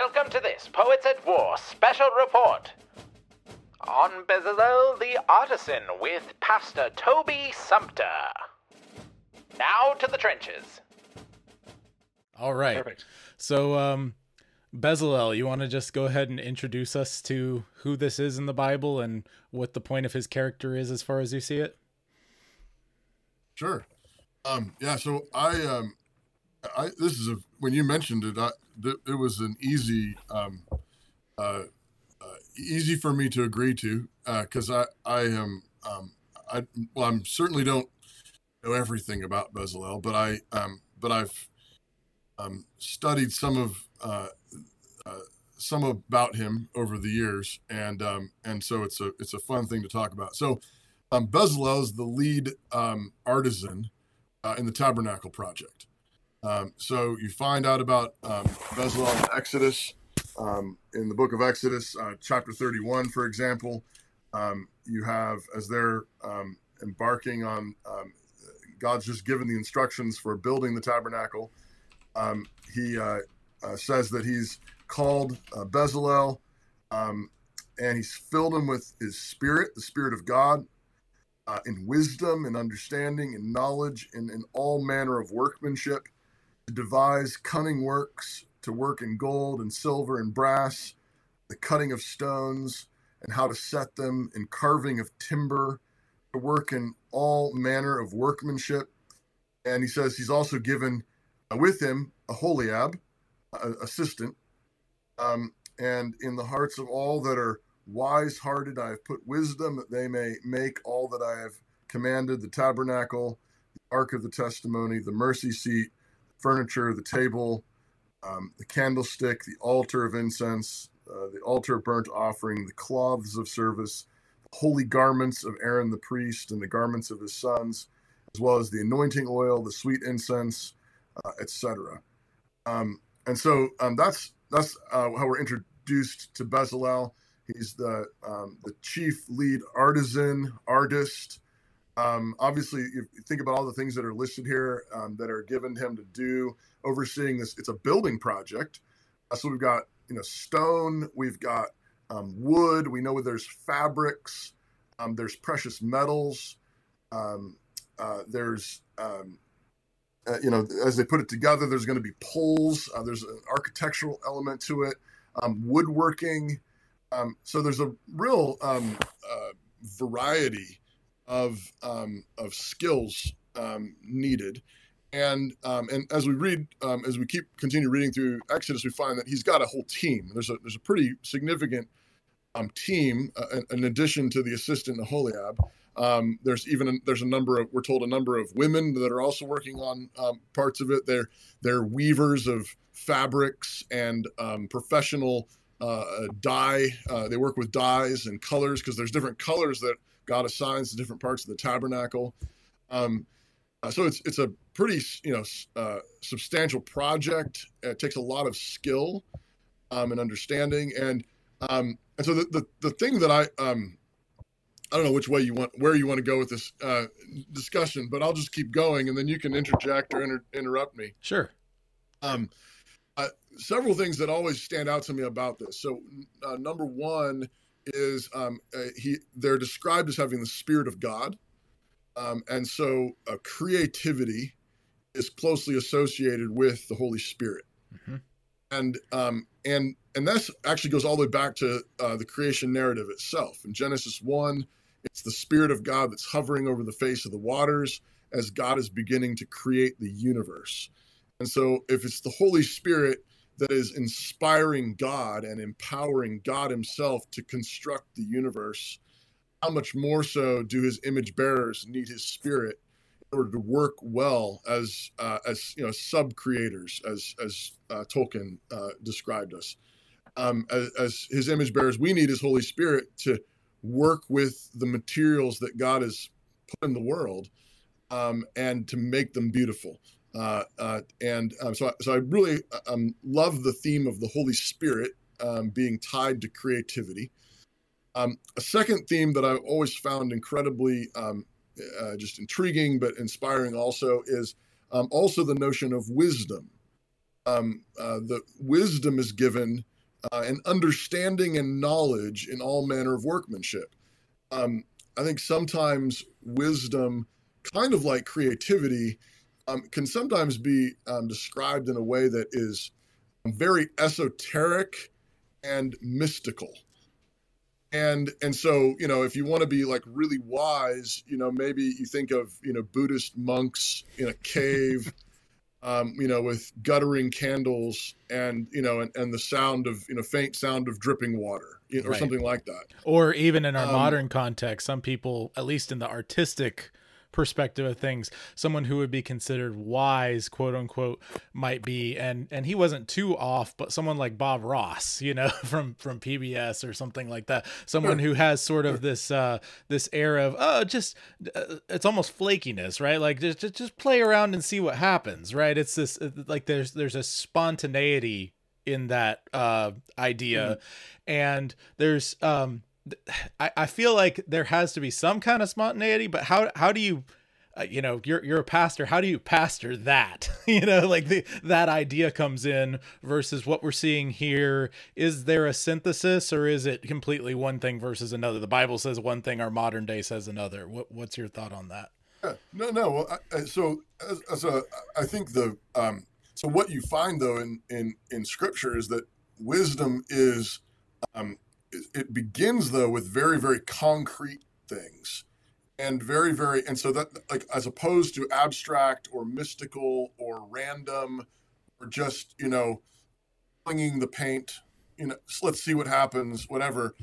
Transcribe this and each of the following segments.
Welcome to this Poets at War special report on Bezalel the Artisan with Pastor Toby Sumpter. Now to the trenches. All right. Perfect. So, um, Bezalel, you want to just go ahead and introduce us to who this is in the Bible and what the point of his character is as far as you see it? Sure. Um, yeah. So I, um, I this is a when you mentioned it, I, th- it was an easy, um, uh, uh, easy for me to agree to because I, I am, um, I well, I'm certainly don't know everything about Bezalel, but I, um, but I've um, studied some of uh, uh, some about him over the years, and um, and so it's a it's a fun thing to talk about. So, um, Bezalel is the lead um, artisan uh, in the Tabernacle project. Um, so you find out about um, Bezalel in Exodus, um, in the book of Exodus, uh, chapter 31, for example. Um, you have as they're um, embarking on, um, God's just given the instructions for building the tabernacle. He uh, uh, says that he's called uh, Bezalel, and he's filled him with his spirit, the spirit of God, uh, in wisdom and understanding and knowledge and in all manner of workmanship, to devise cunning works, to work in gold and silver and brass, the cutting of stones and how to set them, in carving of timber, to work in all manner of workmanship. And he says he's also given uh, with him Aholiab, uh, assistant. Um, and in the hearts of all that are wise hearted, I have put wisdom that they may make all that I have commanded the tabernacle, the ark of the testimony, the mercy seat, furniture, the table, um, the candlestick, the altar of incense, uh, the altar of burnt offering, the cloths of service, the holy garments of Aaron the priest, and the garments of his sons, as well as the anointing oil, the sweet incense, uh, etc. Um, and so um, that's that's uh, how we're introduced to Bezalel. He's the um, the chief lead artisan, artist. Um, obviously, if you think about all the things that are listed here um, that are given him to do, overseeing this, it's a building project. Uh, so we've got you know stone, we've got um, wood. We know there's fabrics, um, there's precious metals, um, uh, there's um, uh, you know as they put it together, there's going to be poles. Uh, there's an architectural element to it, woodworking. So there's a real uh, variety of um, of skills um, needed. And um, and as we read, um, as we keep continue reading through Exodus, we find that he's got a whole team. There's a there's a pretty significant um, team uh, in, addition to the assistant Aholiab. Um, there's even a, there's a number of we're told a number of women that are also working on um, parts of it. They're they're weavers of fabrics and um, professional uh, dye. Uh, they work with dyes and colors because there's different colors that God assigns to different parts of the tabernacle. Um, uh, so it's it's a pretty you know uh, substantial project. It takes a lot of skill um, and understanding, and um, and so the, the the thing that I um, I don't know which way you want where you want to go with this uh, discussion, but I'll just keep going, and then you can interject or inter- interrupt me. Sure. Um, uh, several things that always stand out to me about this. So, uh, number one is um, uh, he they're described as having the spirit of God, um, and so uh, creativity is closely associated with the Holy Spirit, Mhm. and um, and and this actually goes all the way back to uh, the creation narrative itself. In Genesis one, it's the spirit of God that's hovering over the face of the waters as God is beginning to create the universe. And so, if it's the Holy Spirit that is inspiring God and empowering God Himself to construct the universe, how much more so do His image bearers need His Spirit in order to work well as uh, as you know sub creators, as as uh, Tolkien uh, described us. Um, as, as His image bearers, we need His Holy Spirit to work with the materials that God has put in the world um, and to make them beautiful. Uh, uh, and um, so, so I really um, love the theme of the Holy Spirit um, being tied to creativity. Um, a second theme that I've always found incredibly um, uh, just intriguing but inspiring also is um, also the notion of wisdom. uh, the wisdom is given uh, and understanding and knowledge in all manner of workmanship. I think sometimes wisdom, kind of like creativity, um, can sometimes be um, described in a way that is very esoteric and mystical. And and so you know if you want to be like really wise, you know maybe you think of you know Buddhist monks in a cave um, you know, with guttering candles and you know, and, and the sound of you know, faint sound of dripping water, you know, or right. something like that. Or even in our um, modern context, some people, at least in the artistic perspective of things. Someone who would be considered wise quote unquote might be. And and he wasn't too off but someone like bob ross you know from from pbs or something like that. Someone who has sort of this uh this air of oh just uh, it's almost flakiness right? Like just, just just play around and see what happens right? It's this like there's there's a spontaneity in that uh idea. Mm-hmm. and there's um I, I feel like there has to be some kind of spontaneity, but how how do you uh, you know you're you're a pastor how do you pastor that? You know like the that idea comes in versus what we're seeing here. Is there a synthesis or is it completely one thing versus another? The bible says one thing our modern day says another. What what's your thought on that? Yeah, no no. Well I, so as, as, a i think the um so what you find though in in in scripture is that wisdom is um it begins though with very very concrete things and very very and so that like as opposed to abstract or mystical or random or just you know flinging the paint you know let's see what happens whatever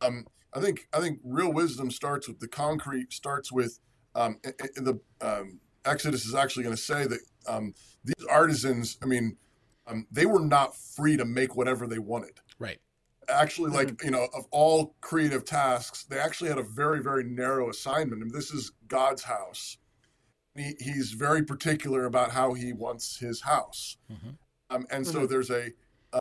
um i think i think real wisdom starts with the concrete starts with um the um, exodus is actually going to say that um these artisans i mean um, they were not free to make whatever they wanted. Right actually like mm-hmm. you know of all creative tasks they actually had a very very narrow assignment and this is god's house he, he's very particular about how he wants his house mm-hmm. um, and so mm-hmm. there's a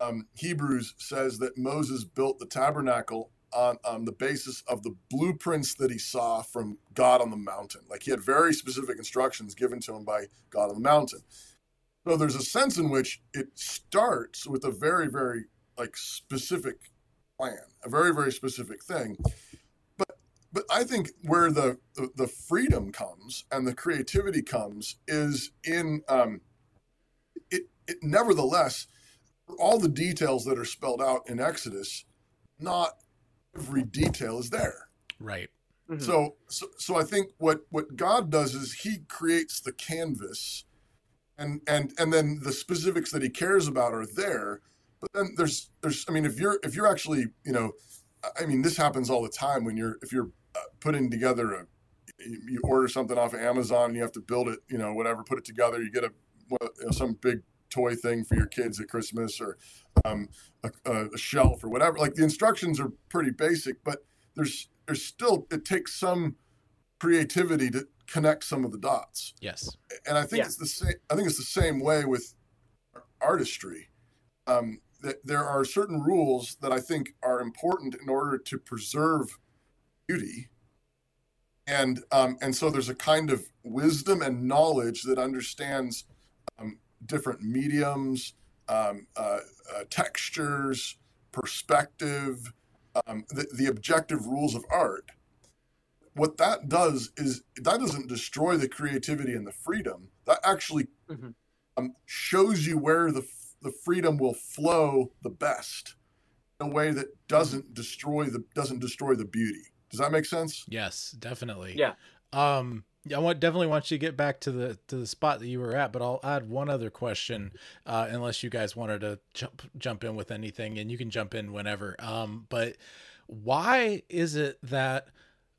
um, hebrews says that moses built the tabernacle on, on the basis of the blueprints that he saw from god on the mountain like he had very specific instructions given to him by god on the mountain so there's a sense in which it starts with a very very like specific plan, a very very specific thing. But but I think where the the, the freedom comes and the creativity comes is in um, it. It nevertheless, all the details that are spelled out in Exodus, not every detail is there. Right. Mm-hmm. So, so, so I think what what God does is He creates the canvas, and and and then the specifics that He cares about are there, but then there's there's I mean if you're if you're actually you know I mean this happens all the time when you're if you're uh, putting together a you order something off of Amazon and you have to build it you know whatever put it together you get a you know, some big toy thing for your kids at Christmas or um, a, a, shelf or whatever. Like the instructions are pretty basic, but there's there's still it takes some creativity to connect some of the dots. Yes, and I think yeah. it's the same. I think it's the same way with artistry. Um, that there are certain rules that I think are important in order to preserve beauty. And um, and so there's a kind of wisdom and knowledge that understands um, different mediums, um, uh, uh, textures, perspective, um, the, the objective rules of art. What that does is that doesn't destroy the creativity and the freedom. That actually mm-hmm. Um, shows you where the the freedom will flow the best in a way that doesn't destroy the doesn't destroy the beauty. Does that make sense? Yes, definitely. Yeah. Um I want definitely want you to get back to the to the spot that you were at, but I'll add one other question, uh, unless you guys wanted to jump jump in with anything, and you can jump in whenever. Um, but why is it that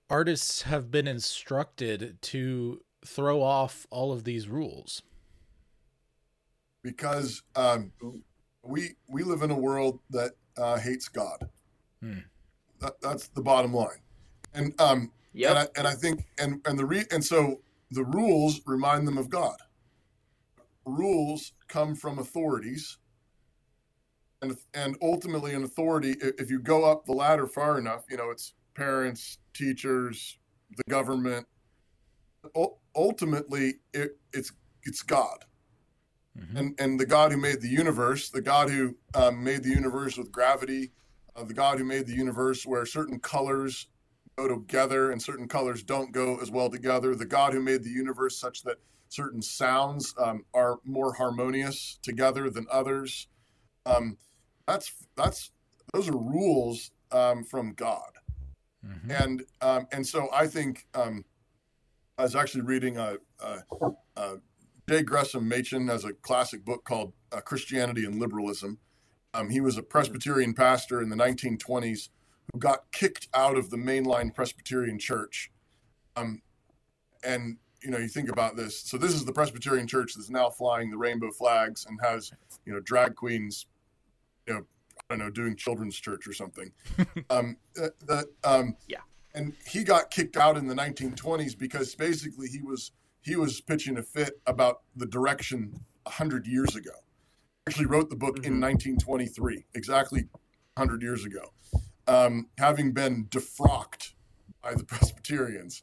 artists have been instructed to throw off all of these rules? Because um, we we live in a world that uh, hates God. Hmm. That, that's the bottom line, and um, yeah, and I, and I think and and the re and so the rules remind them of God. Rules come from authorities, and and ultimately an authority. If you go up the ladder far enough, you know it's parents, teachers, the government. Ultimately, it, it's it's God mm-hmm. and and the God who made the universe, the God who um, made the universe with gravity, uh, the God who made the universe where certain colors go together and certain colors don't go as well together, the God who made the universe such that certain sounds um, are more harmonious together than others. Um, that's that's those are rules um, from God, mm-hmm. and um, and so I think um, I was actually reading a, a, a J. Gresham Machen has a classic book called uh, Christianity and Liberalism. Um, he was a Presbyterian pastor in the 1920s who got kicked out of the mainline Presbyterian church. Um, and you know, you think about this. So this is the Presbyterian church that's now flying the rainbow flags and has, you know, drag queens, you know, I don't know, doing children's church or something. um, uh, that, um, yeah. And he got kicked out in the 1920s because basically he was he was pitching a fit about the direction 100 years ago. Actually wrote the book mm-hmm. in 1923, exactly 100 years ago, um, having been defrocked by the Presbyterians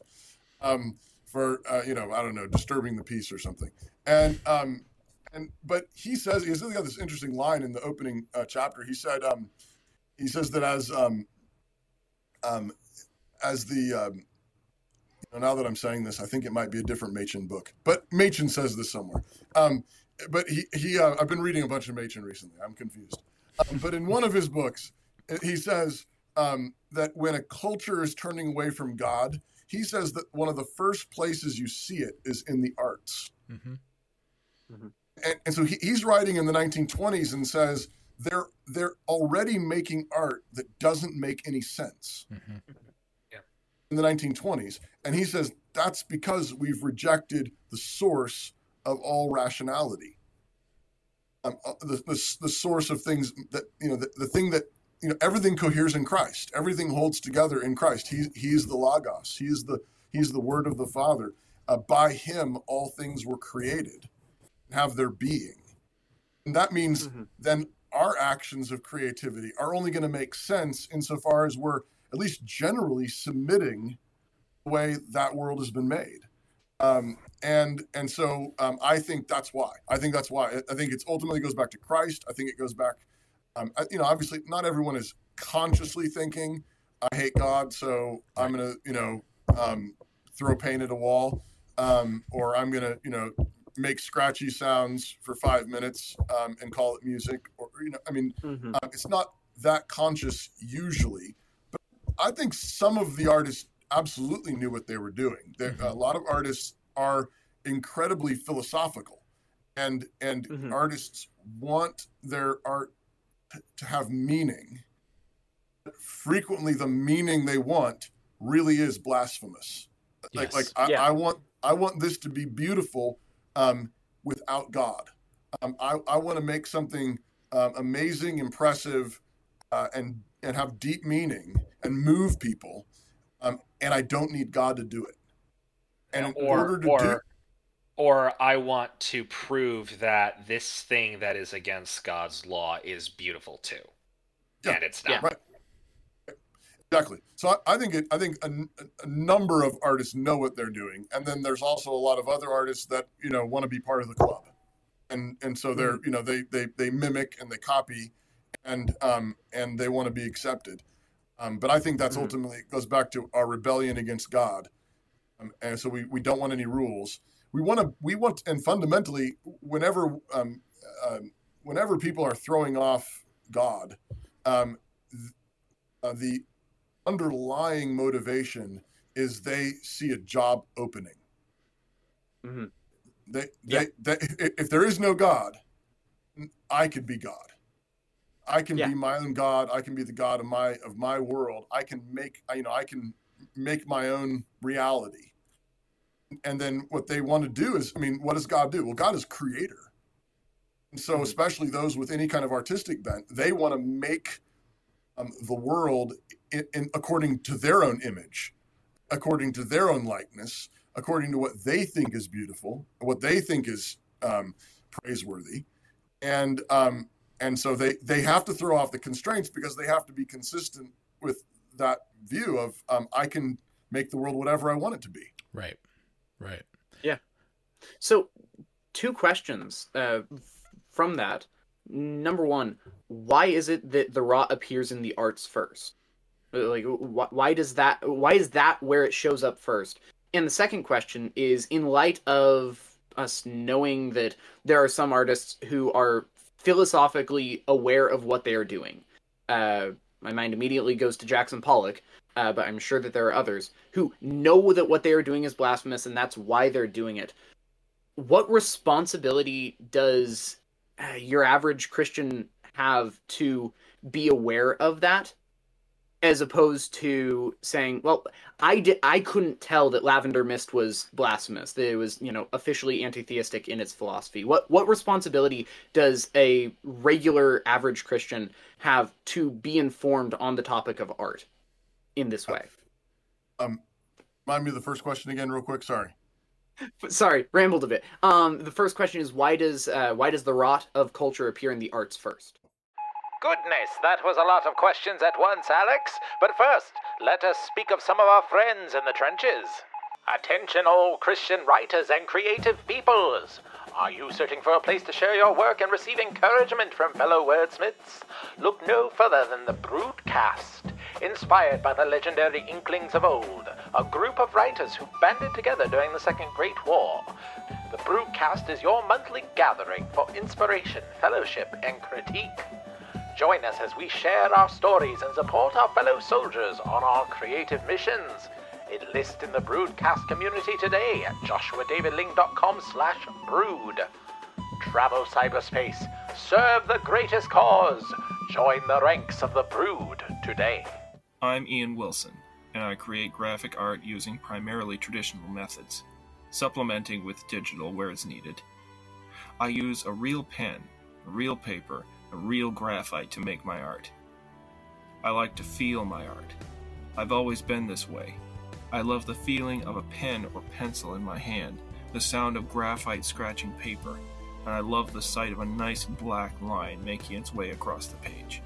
um, for, uh, you know, I don't know, disturbing the peace or something. And, um, and but he says, he's got this interesting line in the opening uh, chapter. He said, um, he says that as, um, um, as the, um, now that I'm saying this, I think it might be a different Machen book, but Machen says this somewhere. Um, but he, he uh, I've been reading a bunch of Machen recently. I'm confused. Um, but in one of his books, he says um, that when a culture is turning away from God, he says that one of the first places you see it is in the arts. Mm-hmm. Mm-hmm. And, and, so he, he's writing in the 1920s and says they're they're already making art that doesn't make any sense. Mm-hmm in the 1920s. And he says that's because we've rejected the source of all rationality. Um, uh, the, the, the, source of things that, you know, the, the thing that, you know, everything coheres in Christ. Everything holds together in Christ. He, he's the Logos. He's the, he's the word of the Father. Uh, by him, all things were created, have their being. And that means mm-hmm. then our actions of creativity are only going to make sense insofar as we're at least generally submitting the way that world has been made. Um, and and so um, I think that's why. I think that's why. I think it ultimately goes back to Christ. I think it goes back. Um, you know, obviously, not everyone is consciously thinking, "I hate God, so I'm gonna, you know, um, throw paint at a wall, um, or I'm gonna, you know, make scratchy sounds for five minutes um, and call it music." Or you know, I mean, mm-hmm. uh, it's not that conscious usually. I think some of the artists absolutely knew what they were doing. Mm-hmm. A lot of artists are incredibly philosophical, and and mm-hmm. artists want their art to have meaning. Frequently, the meaning they want really is blasphemous. Yes. Like like I, yeah. I, want I want this to be beautiful um, without God. Um, I I want to make something um, amazing, impressive, uh, and and have deep meaning and move people, um, and I don't need God to do it. And or order to or do... or I want to prove that this thing that is against God's law is beautiful too, yeah. and it's not. Yeah. Right. Exactly. So I, I think it. I think a, a, number of artists know what they're doing, and then there's also a lot of other artists that you know want to be part of the club, and and so they're mm-hmm. you know they they they mimic and they copy, and um and they want to be accepted. Um, but I think that's mm-hmm. ultimately goes back to our rebellion against God, um, and so we, we don't want any rules. We want to we want and fundamentally, whenever um, uh, whenever people are throwing off God, um, th- uh, the underlying motivation is they see a job opening. Mm-hmm. They, they, they, if there is no God, I could be God. I can yeah. be my own God. I can be the God of my of my world. I can make you know I can make my own reality. And then what they want to do is, I mean, what does God do? Well, God is creator. And so, mm-hmm. especially those with any kind of artistic bent, they want to make um, the world in, in, according to their own image, according to their own likeness, according to what they think is beautiful, what they think is um, praiseworthy. And um, and so they they have to throw off the constraints because they have to be consistent with that view of um, I can make the world whatever I want it to be. Right. Right. Yeah. So two questions uh, from that. Number one, why is it that the rot appears in the arts first? Like, wh- why does that? Why is that where it shows up first? And the second question is, in light of us knowing that there are some artists who are philosophically aware of what they are doing. Uh, my mind immediately goes to Jackson Pollock, uh, but I'm sure that there are others who know that what they are doing is blasphemous and that's why they're doing it. What responsibility does uh, your average Christian have to be aware of that as opposed to saying, "Well, I did, I couldn't tell that Lavender Mist was blasphemous. That it was, you know, officially anti-theistic in its philosophy." What what responsibility does a regular average Christian have to be informed on the topic of art in this way? Um, remind me of the first question again, real quick. Sorry. Sorry, rambled a bit. Um, the first question is why does uh, why does the rot of culture appear in the arts first? Goodness, that was a lot of questions at once, Alex. But first, let us speak of some of our friends in the trenches. Attention, all Christian writers and creative peoples! Are you searching for a place to share your work and receive encouragement from fellow wordsmiths? Look no further than the Broodcast. Inspired by the legendary Inklings of old, a group of writers who banded together during the Second Great War. The Broodcast is your monthly gathering for inspiration, fellowship, and critique. Join us as we share our stories and support our fellow soldiers on our creative missions. Enlist in the Broodcast community today at joshuadavidling.com slash brood. Travel cyberspace. Serve the greatest cause. Join the ranks of the Brood today. I'm Ian Wilson, and I create graphic art using primarily traditional methods, supplementing with digital where it's needed. I use a real pen, real paper, real graphite to make my art. I like to feel my art. I've always been this way. I love the feeling of a pen or pencil in my hand, the sound of graphite scratching paper, and I love the sight of a nice black line making its way across the page.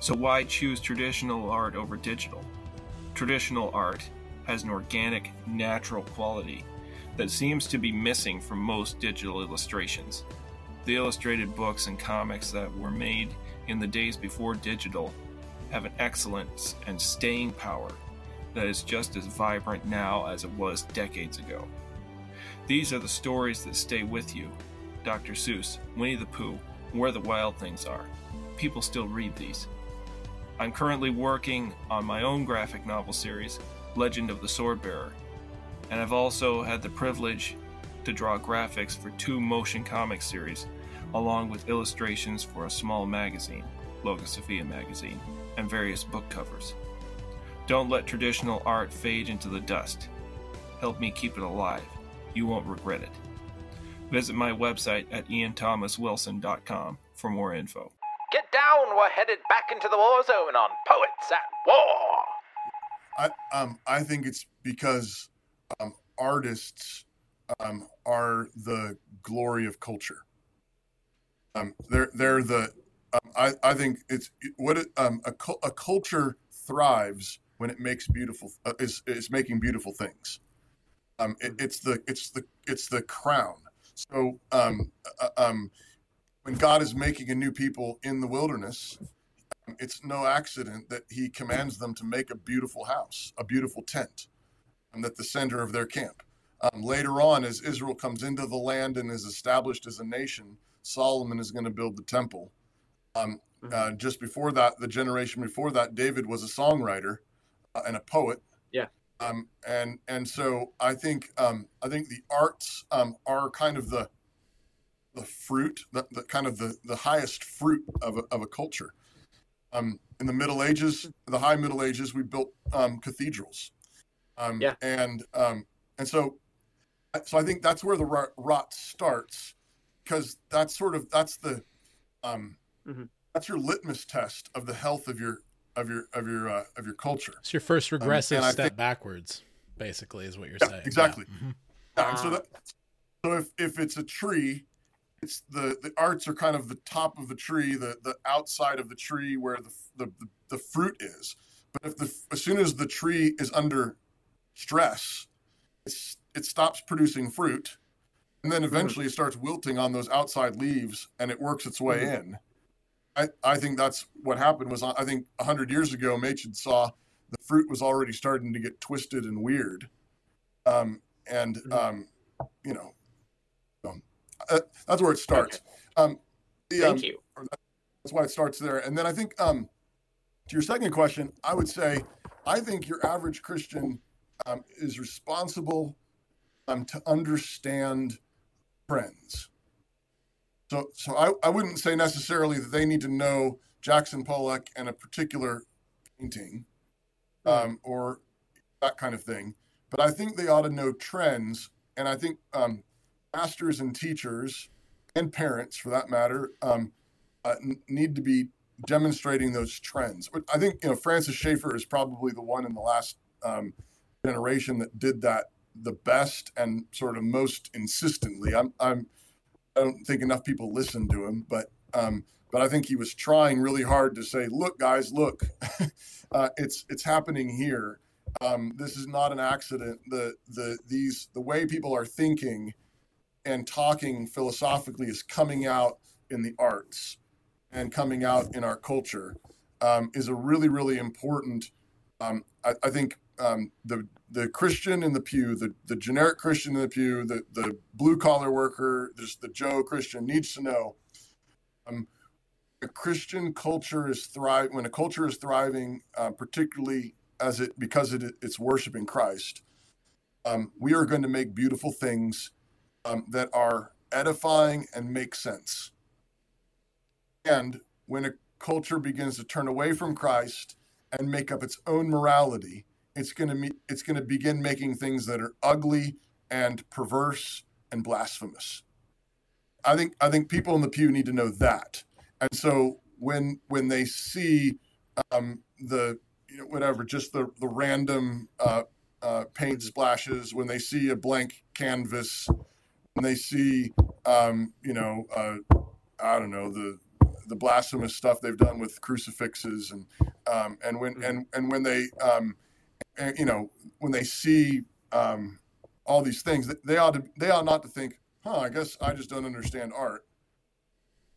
So, why choose traditional art over digital? Traditional art has an organic, natural quality that seems to be missing from most digital illustrations. The illustrated books and comics that were made in the days before digital have an excellence and staying power that is just as vibrant now as it was decades ago. These are the stories that stay with you Dr. Seuss, Winnie the Pooh, Where the Wild Things Are. People still read these. I'm currently working on my own graphic novel series, Legend of the Swordbearer, and I've also had the privilege to draw graphics for two motion comic series, along with illustrations for a small magazine, Logosophia magazine, and various book covers. Don't let traditional art fade into the dust. Help me keep it alive. You won't regret it. Visit my website at ianthomaswilson.com for more info. Get down, we're headed back into the war zone on Poets at War. I um I think it's because um, artists um, are the glory of culture. Um, they're they're the um, I I think it's what it, um, a a culture thrives when it makes beautiful uh, is is making beautiful things. Um, it, it's the it's the it's the crown. So um, uh, um, when God is making a new people in the wilderness, um, it's no accident that He commands them to make a beautiful house, a beautiful tent, and that the center of their camp. Um, later on, as Israel comes into the land and is established as a nation, Solomon is going to build the temple. Um, mm-hmm. uh, just before that, the generation before that, David was a songwriter uh, and a poet. Yeah. Um, and and so I think um, I think the arts um, are kind of the the fruit, the, the kind of the, the highest fruit of a, of a culture. Um, in the Middle Ages, the High Middle Ages, we built um, cathedrals. Um, yeah. And um, and so so I think that's where the rot starts because that's sort of that's the um, mm-hmm. that's your litmus test of the health of your of your of your uh, of your culture. It's your first um, regressive um, step think, backwards, basically, is what you're yeah, saying. Exactly. Yeah. Mm-hmm. yeah and so that so if if it's a tree, it's the the arts are kind of the top of the tree, the the outside of the tree where the the, the, the fruit is. But if the as soon as the tree is under stress, it's it stops producing fruit and then eventually it starts wilting on those outside leaves, and it works its way in. I, I think that's what happened. Was I think hundred years ago, Machen saw the fruit was already starting to get twisted and weird, um, and um, you know, um, uh, that's where it starts. Um, the, Thank um, you. that's why it starts there. And then I think um, to your second question, I would say I think your average Christian um, is responsible to understand trends. So, so I, I wouldn't say necessarily that they need to know Jackson Pollock and a particular painting um, or that kind of thing. But I think they ought to know trends. And I think um, pastors and teachers and parents, for that matter, um, uh, need to be demonstrating those trends. But I think you know Francis Schaeffer is probably the one in the last um, generation that did that the best and sort of most insistently. I'm, I'm I don't think enough people listen to him, but um, but I think he was trying really hard to say, look, guys, look, uh, it's it's happening here. Um, this is not an accident. The the these the way people are thinking and talking philosophically is coming out in the arts and coming out in our culture um, is a really really important. Um, I, I, think um, the the Christian in the pew, the, the generic Christian in the pew, the, the blue collar worker, just the Joe Christian needs to know um, a Christian culture is thrive when a culture is thriving, uh, particularly as it because it, it's worshiping Christ. Um, we are going to make beautiful things um, that are edifying and make sense. And when a culture begins to turn away from Christ and make up its own morality, it's going to me- it's going to begin making things that are ugly and perverse and blasphemous. I think I think people in the pew need to know that. And so when when they see um, the you know, whatever just the the random uh, uh, paint splashes, when they see a blank canvas, when they see um, you know uh, I don't know the the blasphemous stuff they've done with crucifixes and um, and when and and when they um, you know, when they see um, all these things, they ought to they ought not to think, huh, I guess I just don't understand art.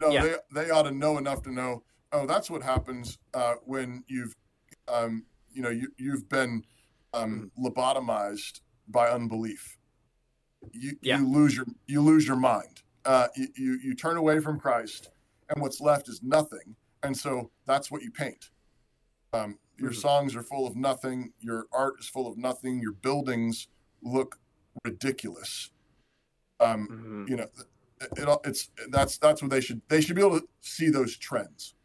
No, yeah. they they ought to know enough to know, oh, that's what happens uh, when you've um, you know you you've been um, lobotomized by unbelief. You yeah. you lose your you lose your mind. Uh, you, you you turn away from Christ, and what's left is nothing. And so that's what you paint. Um, your mm-hmm. songs are full of nothing. Your art is full of nothing. Your buildings look ridiculous. Um, mm-hmm. You know, it, it, it's that's that's what they should they should be able to see those trends.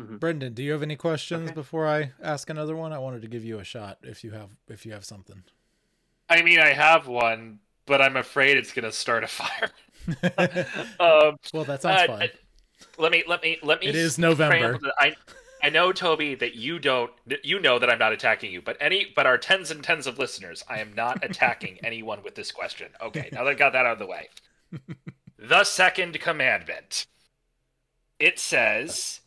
Mm-hmm. Brendan, do you have any questions okay. before I ask another one? I wanted to give you a shot if you have if you have something. I mean, I have one, but I'm afraid it's going to start a fire. um, well, that sounds uh, fun. Let me let me let me. It is November. I I know, Toby, that you don't. You know that I'm not attacking you, but any, but our tens and tens of listeners, I am not attacking anyone with this question. Okay, now that I got that out of the way, the second commandment. It says,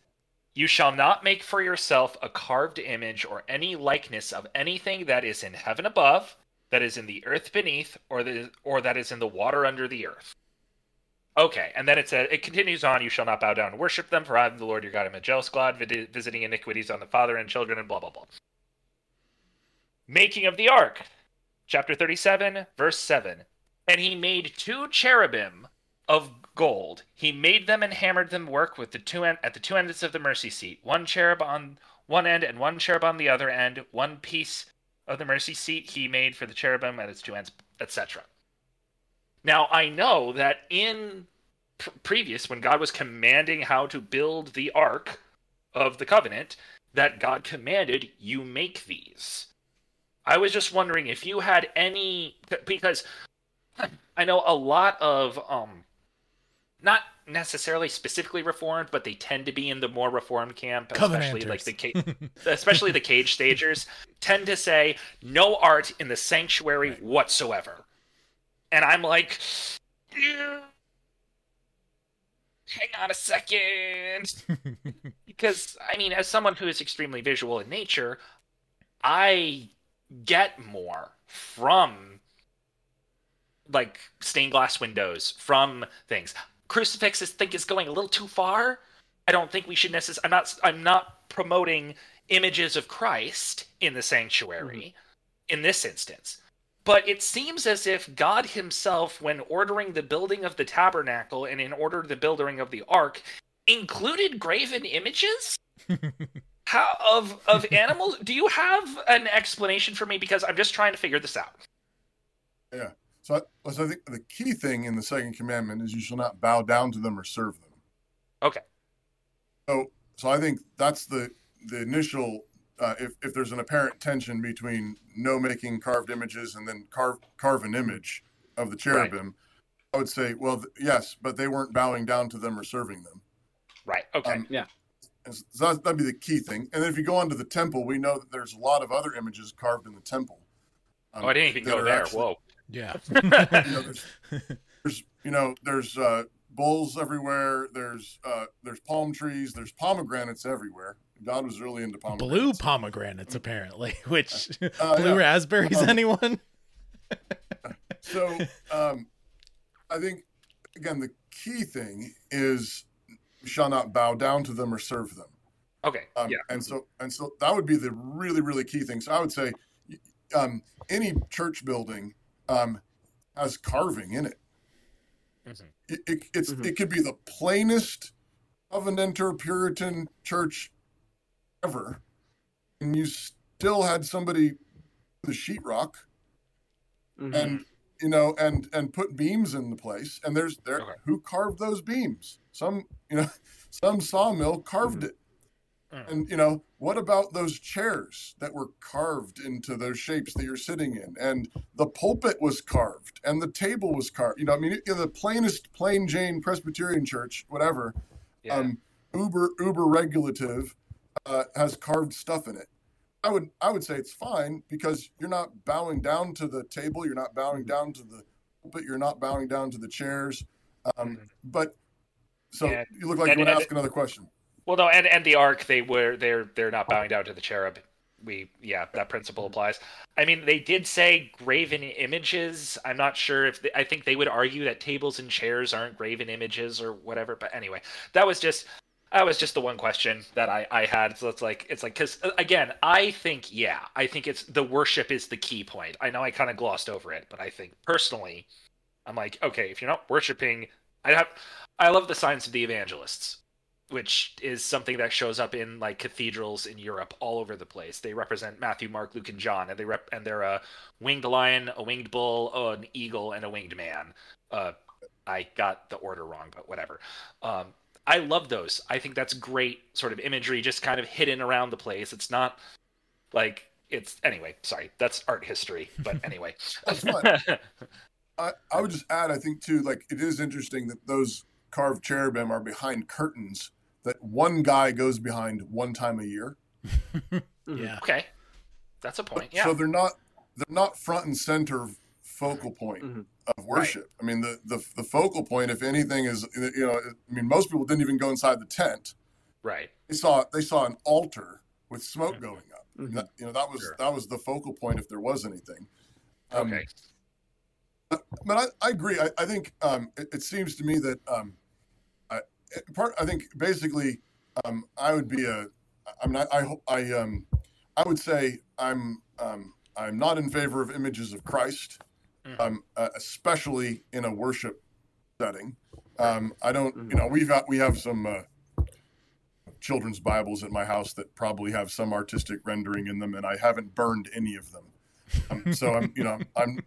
"You shall not make for yourself a carved image or any likeness of anything that is in heaven above, that is in the earth beneath, or that or that is in the water under the earth." Okay, and then it says it continues on. You shall not bow down and worship them, for I am the Lord your God. I'm a jealous God, visiting iniquities on the father and children, and blah blah blah. Making of the ark, chapter thirty-seven, verse seven. And he made two cherubim of gold. He made them and hammered them work with the two end, at the two ends of the mercy seat. One cherub on one end and one cherub on the other end. One piece of the mercy seat he made for the cherubim at its two ends, etc. Now, I know that in pr- previous, when God was commanding how to build the Ark of the Covenant, that God commanded you make these. I was just wondering if you had any because I know a lot of um not necessarily specifically reformed, but they tend to be in the more reformed camp, especially like the especially the cage stagers tend to say no art in the sanctuary whatsoever and I'm like, hang on a second. because, I mean, as someone who is extremely visual in nature, I get more from like stained glass windows from things. Crucifixes think is going a little too far. I don't think we should necessarily. I'm not. I'm not promoting images of Christ in the sanctuary mm-hmm. in this instance. But it seems as if God Himself, when ordering the building of the tabernacle and in order the building of the ark, included graven images How, of of animals. Do you have an explanation for me? Because I'm just trying to figure this out. Yeah. So, I, so I think the key thing in the second commandment is you shall not bow down to them or serve them. Okay. So, so I think that's the the initial. Uh, if if there's an apparent tension between no making carved images and then carve carve an image of the cherubim, I would say, well, th- yes, but they weren't bowing down to them or serving them. Right. Okay. Um, And so that- that'd be the key thing. And then if you go on to the temple, we know that there's a lot of other images carved in the temple. um, oh, I didn't even go there. actually- Whoa. Yeah. you know, there's, there's you know there's uh, bulls everywhere. There's uh, there's palm trees. There's pomegranates everywhere. God was really into Blue pomegranates. pomegranates, apparently. Which Uh, blue yeah. raspberries? Um, anyone? So um, I think again the key thing is shall not bow down to them or serve them. Okay. Um, yeah. And so and so that would be the really really key thing. So I would say um, any church building um, has carving in it. Mhm. It, it it's Mhm. it could be the plainest Covenanter Puritan church ever, and you still had somebody the a sheetrock Mhm. and you know and and put beams in the place and there's there Okay. who carved those beams some you know some sawmill carved it Mhm. and you know what about those chairs that were carved into those shapes that you're sitting in and the pulpit was carved and the table was carved you know i mean you the plainest plain jane presbyterian church whatever Yeah. um uber uber regulative uh, has carved stuff in it i would i would say it's fine because you're not bowing down to the table you're not bowing down to the pulpit you're not bowing down to the chairs um, Mhm. but so And- you look like and- you want to ask another question Well, no, and and the ark they were they're they're not bowing down to the cherub. We yeah, that principle applies. I mean, they did say graven images. I'm not sure if they, I think they would argue that tables and chairs aren't graven images or whatever. But anyway, that was just that was just the one question that I I had. So it's like it's like because again, I think yeah, I think it's the worship is the key point. I know I kind of glossed over it, but I think personally, I'm like okay, if you're not worshiping, I have I love the signs of the evangelists which is something that shows up in like cathedrals in Europe all over the place. They represent Matthew, Mark, Luke, and John, and they rep and they're a winged lion, a winged bull, an eagle, and a winged man. Uh, I got the order wrong, but whatever. Um, I love those. I think that's great sort of imagery, just kind of hidden around the place. It's not like it's anyway. Sorry, that's art history, but anyway. That's fine. I, I would just add, I think too, like it is interesting that those carved cherubim are behind curtains that one guy goes behind one time a year. Mhm. Yeah. okay, that's a point. Yeah. So they're not they're not front and center focal point Mhm. of worship. I mean, the, the the focal point, if anything, is you know, I mean, most people didn't even go inside the tent. right. They saw they saw an altar with smoke Mhm. going up. Mhm. That, you know, that was Sure. that was the focal point if there was anything. Um, Okay. but I, I agree. I, I think um, it, it seems to me that um, I, part. I think basically um, I would be a. I mean. I hope. I um, I would say I'm. Um, I'm not in favor of images of Christ, Mhm. um, uh, especially in a worship setting. Um, I don't. Mhm. You know, we've got we have some. Uh, children's bibles at my house that probably have some artistic rendering in them and i haven't burned any of them um, so i'm you know i'm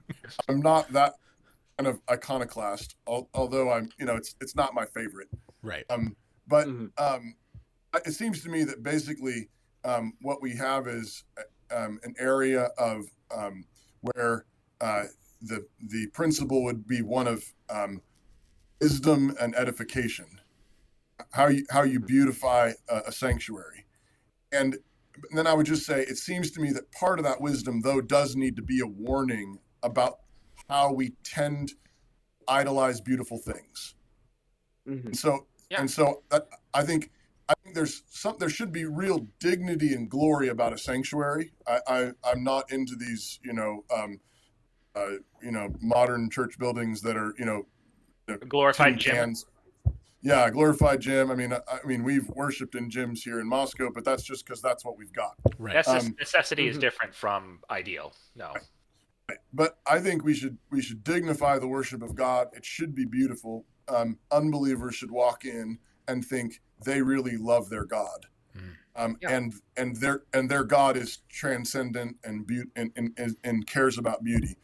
i'm not that kind of iconoclast al- although i'm you know it's it's not my favorite Right. um but Mhm. um it seems to me that basically um what we have is um, an area of um where uh the the principle would be one of um wisdom and edification how you how you beautify a, a sanctuary and then i would just say it seems to me that part of that wisdom though does need to be a warning about how we tend to idolize beautiful things Mhm. and so Yeah. and so that, i think i think there's some there should be real dignity and glory about a sanctuary i, I i'm not into these you know um uh, you know modern church buildings that are you know glorified tin gym. cans. Yeah, glorified gym. I mean, I, I mean, we've worshipped in gyms here in Moscow, but that's just because that's what we've got. Right. Necess- Um, necessity is mhm. different from ideal. No. But I think we should we should dignify the worship of God. It should be beautiful. Um, unbelievers should walk in and think they really love their God, Mm. um, Yeah. and and their and their God is transcendent and beaut and, and, and, and cares about beauty.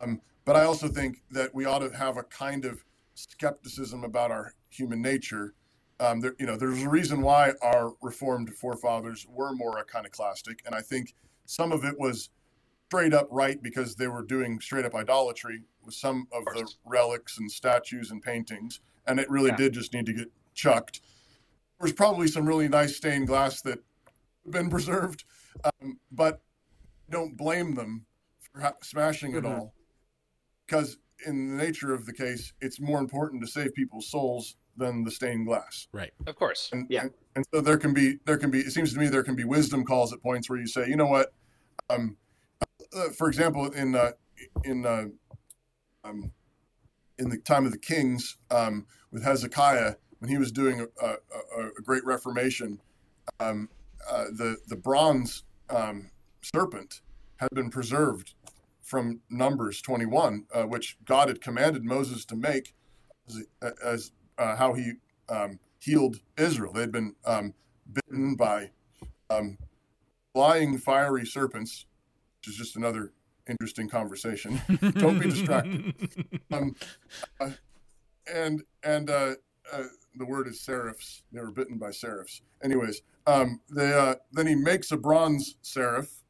Um, but I also think that we ought to have a kind of skepticism about our human nature. Um, there, you know, there's a reason why our Reformed forefathers were more iconoclastic, and I think some of it was straight up right because they were doing straight up idolatry with some of the relics and statues and paintings, and it really Yeah. did just need to get chucked. There's probably some really nice stained glass that have been preserved, um, but don't blame them for ha- smashing it Mhm. all, because in the nature of the case, it's more important to save people's souls than the stained glass. Right. Of course. And, Yeah. and, and so there can be there can be it seems to me there can be wisdom calls at points where you say, you know what, um, uh, for example, in uh, in uh, um, in the time of the kings um, with Hezekiah when he was doing a, a, a- a great reformation, um, uh, the the bronze um, serpent had been preserved from Numbers 21, uh, which God had commanded Moses to make as, as uh, how he um, healed Israel. They'd been um, bitten by um, flying fiery serpents, which is just another interesting conversation. Don't be distracted. Um, uh, and and uh, uh, the word is seraphs. They were bitten by seraphs. Anyways, um, they uh, then he makes a bronze seraph,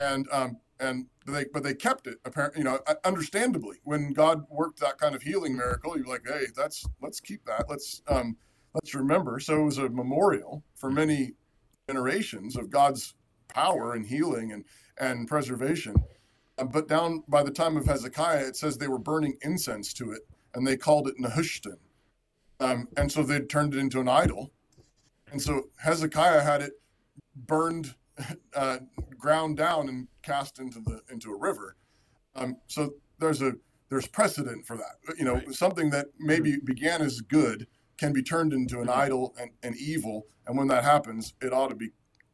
and um, and they but they kept it apparently. You know, understandably, when God worked that kind of healing miracle, you're like, hey, that's let's keep that. Let's um, let's remember. So it was a memorial for many generations of God's power and healing and and preservation. Uh, but down by the time of Hezekiah, it says they were burning incense to it, and they called it Nehushtan. Um, and so they'd turned it into an idol. And so Hezekiah had it burned, uh, ground down, and cast into the into a river. Um, so there's a there's precedent for that. You know, Right. something that maybe began as good can be turned into an idol and, and evil. And when that happens, it ought to be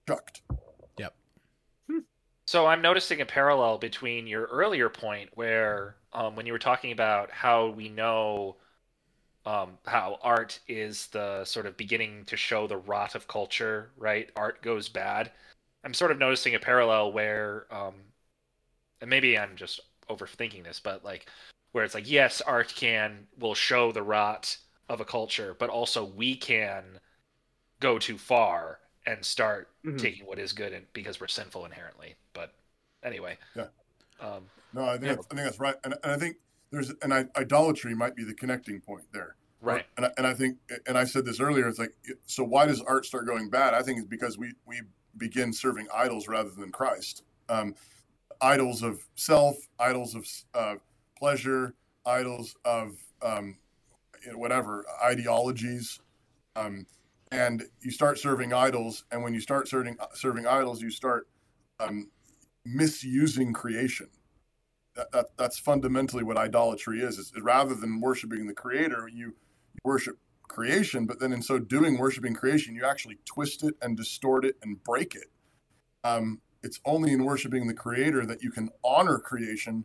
chucked. Yep. So I'm noticing a parallel between your earlier point, where um, when you were talking about how we know um, how art is the sort of beginning to show the rot of culture, right? Art goes bad. I'm sort of noticing a parallel where, um, and maybe I'm just overthinking this, but like where it's like, yes, art can will show the rot of a culture, but also we can go too far and start Mhm. taking what is good and because we're sinful inherently. But anyway, Yeah. Um, No, I think Yeah. that's, I think that's right, and, and I think there's an idolatry might be the connecting point there. right. And I, and I think, and I said this earlier. It's like, so why does art start going bad? I think it's because we we begin serving idols rather than Christ. Um, idols of self, idols of uh, pleasure, idols of um, you know, whatever ideologies, um, and you start serving idols. And when you start serving serving idols, you start um, misusing creation. That, that that's fundamentally what idolatry is. Is rather than worshiping the Creator, you worship creation, but then in so doing, worshiping creation, you actually twist it and distort it and break it. Um, it's only in worshiping the Creator that you can honor creation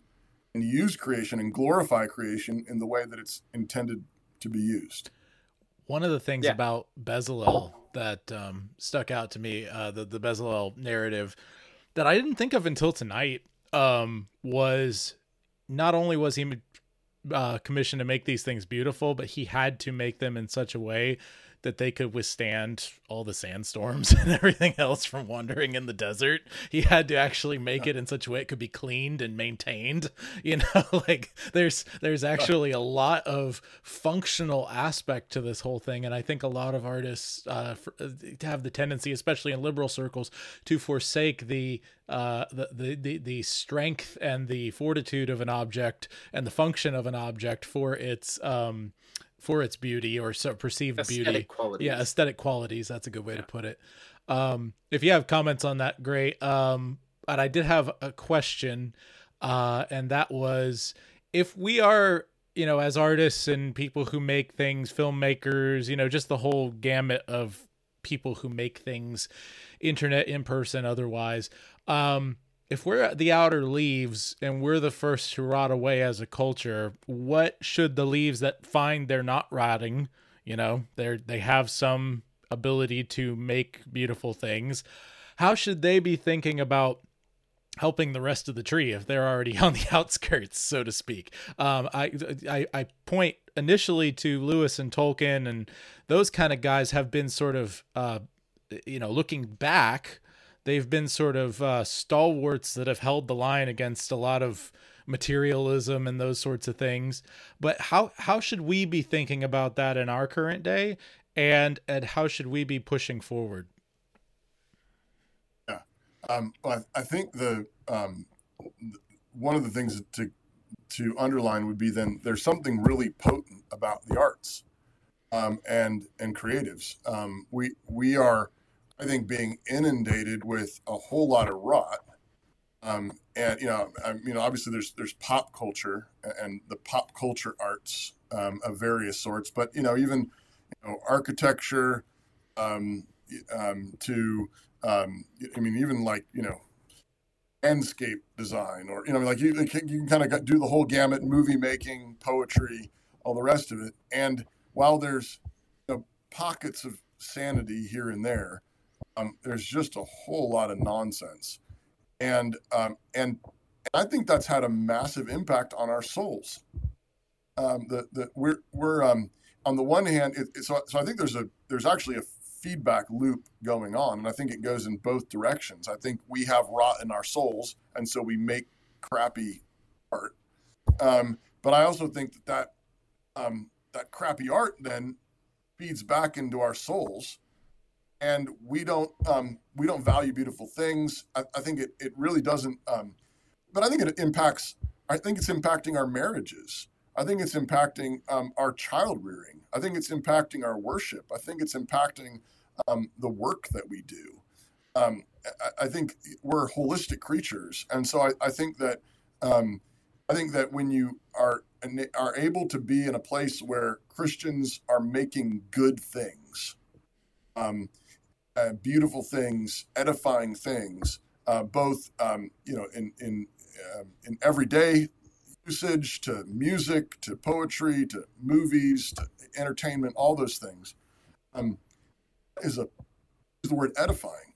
and use creation and glorify creation in the way that it's intended to be used. One of the things Yeah. about Bezalel that um, stuck out to me, uh, the the Bezalel narrative, that I didn't think of until tonight, um, was not only was he uh, commissioned to make these things beautiful, but he had to make them in such a way that they could withstand all the sandstorms and everything else from wandering in the desert. He had to actually make it in such a way it could be cleaned and maintained. You know, like there's there's actually a lot of functional aspect to this whole thing, and I think a lot of artists uh, uh, have the tendency, especially in liberal circles, to forsake the uh the, the the the strength and the fortitude of an object and the function of an object for its um for its beauty or so perceived beauty. Qualities. yeah aesthetic qualities that's a good way to put it. Um if you have comments on that great. Um but i did have a question uh, and that was if we are you know as artists and people who make things filmmakers you know just the whole gamut of people who make things internet in person otherwise um if we're the outer leaves and we're the first to rot away as a culture what should the leaves that find they're not rotting you know they're they have some ability to make beautiful things how should they be thinking about helping the rest of the tree if they're already on the outskirts, so to speak. Um, I, I, I point initially to Lewis and Tolkien and those kind of guys have been sort of, uh, you know, looking back, they've been sort of uh, stalwarts that have held the line against a lot of materialism and those sorts of things. But how how should we be thinking about that in our current day, and and how should we be pushing forward? Um, I, I think the um, one of the things to to underline would be then there's something really potent about the arts um, and and creatives. Um, we we are, I think, being inundated with a whole lot of rot. Um, and you know, I, you know, obviously there's there's pop culture and the pop culture arts um, of various sorts, but you know, even you know, architecture um, to um, I mean, even like you know, landscape design, or you know, like you, you can kind of do the whole gamut: movie making, poetry, all the rest of it. And while there's you know, pockets of sanity here and there, um, there's just a whole lot of nonsense, and um, and I think that's had a massive impact on our souls. Um, the the we're we're um, on the one hand, it, so so I think there's a there's actually a feedback loop going on. And I think it goes in both directions. I think we have rot in our souls, and so we make crappy art. Um, but I also think that that, um, that crappy art then feeds back into our souls, and we don't um, we don't value beautiful things. I, I think it it really doesn't. Um, but I think it impacts. I think it's impacting our marriages. I think it's impacting um, our child rearing. I think it's impacting our worship. I think it's impacting um, the work that we do. Um, I, I, think we're holistic creatures, and so I, I think that um, I think that when you are are able to be in a place where Christians are making good things, um, uh, beautiful things, edifying things, uh, both um, you know in in uh, in everyday usage to music to poetry to movies to entertainment, all those things. Um, is a is the word edifying.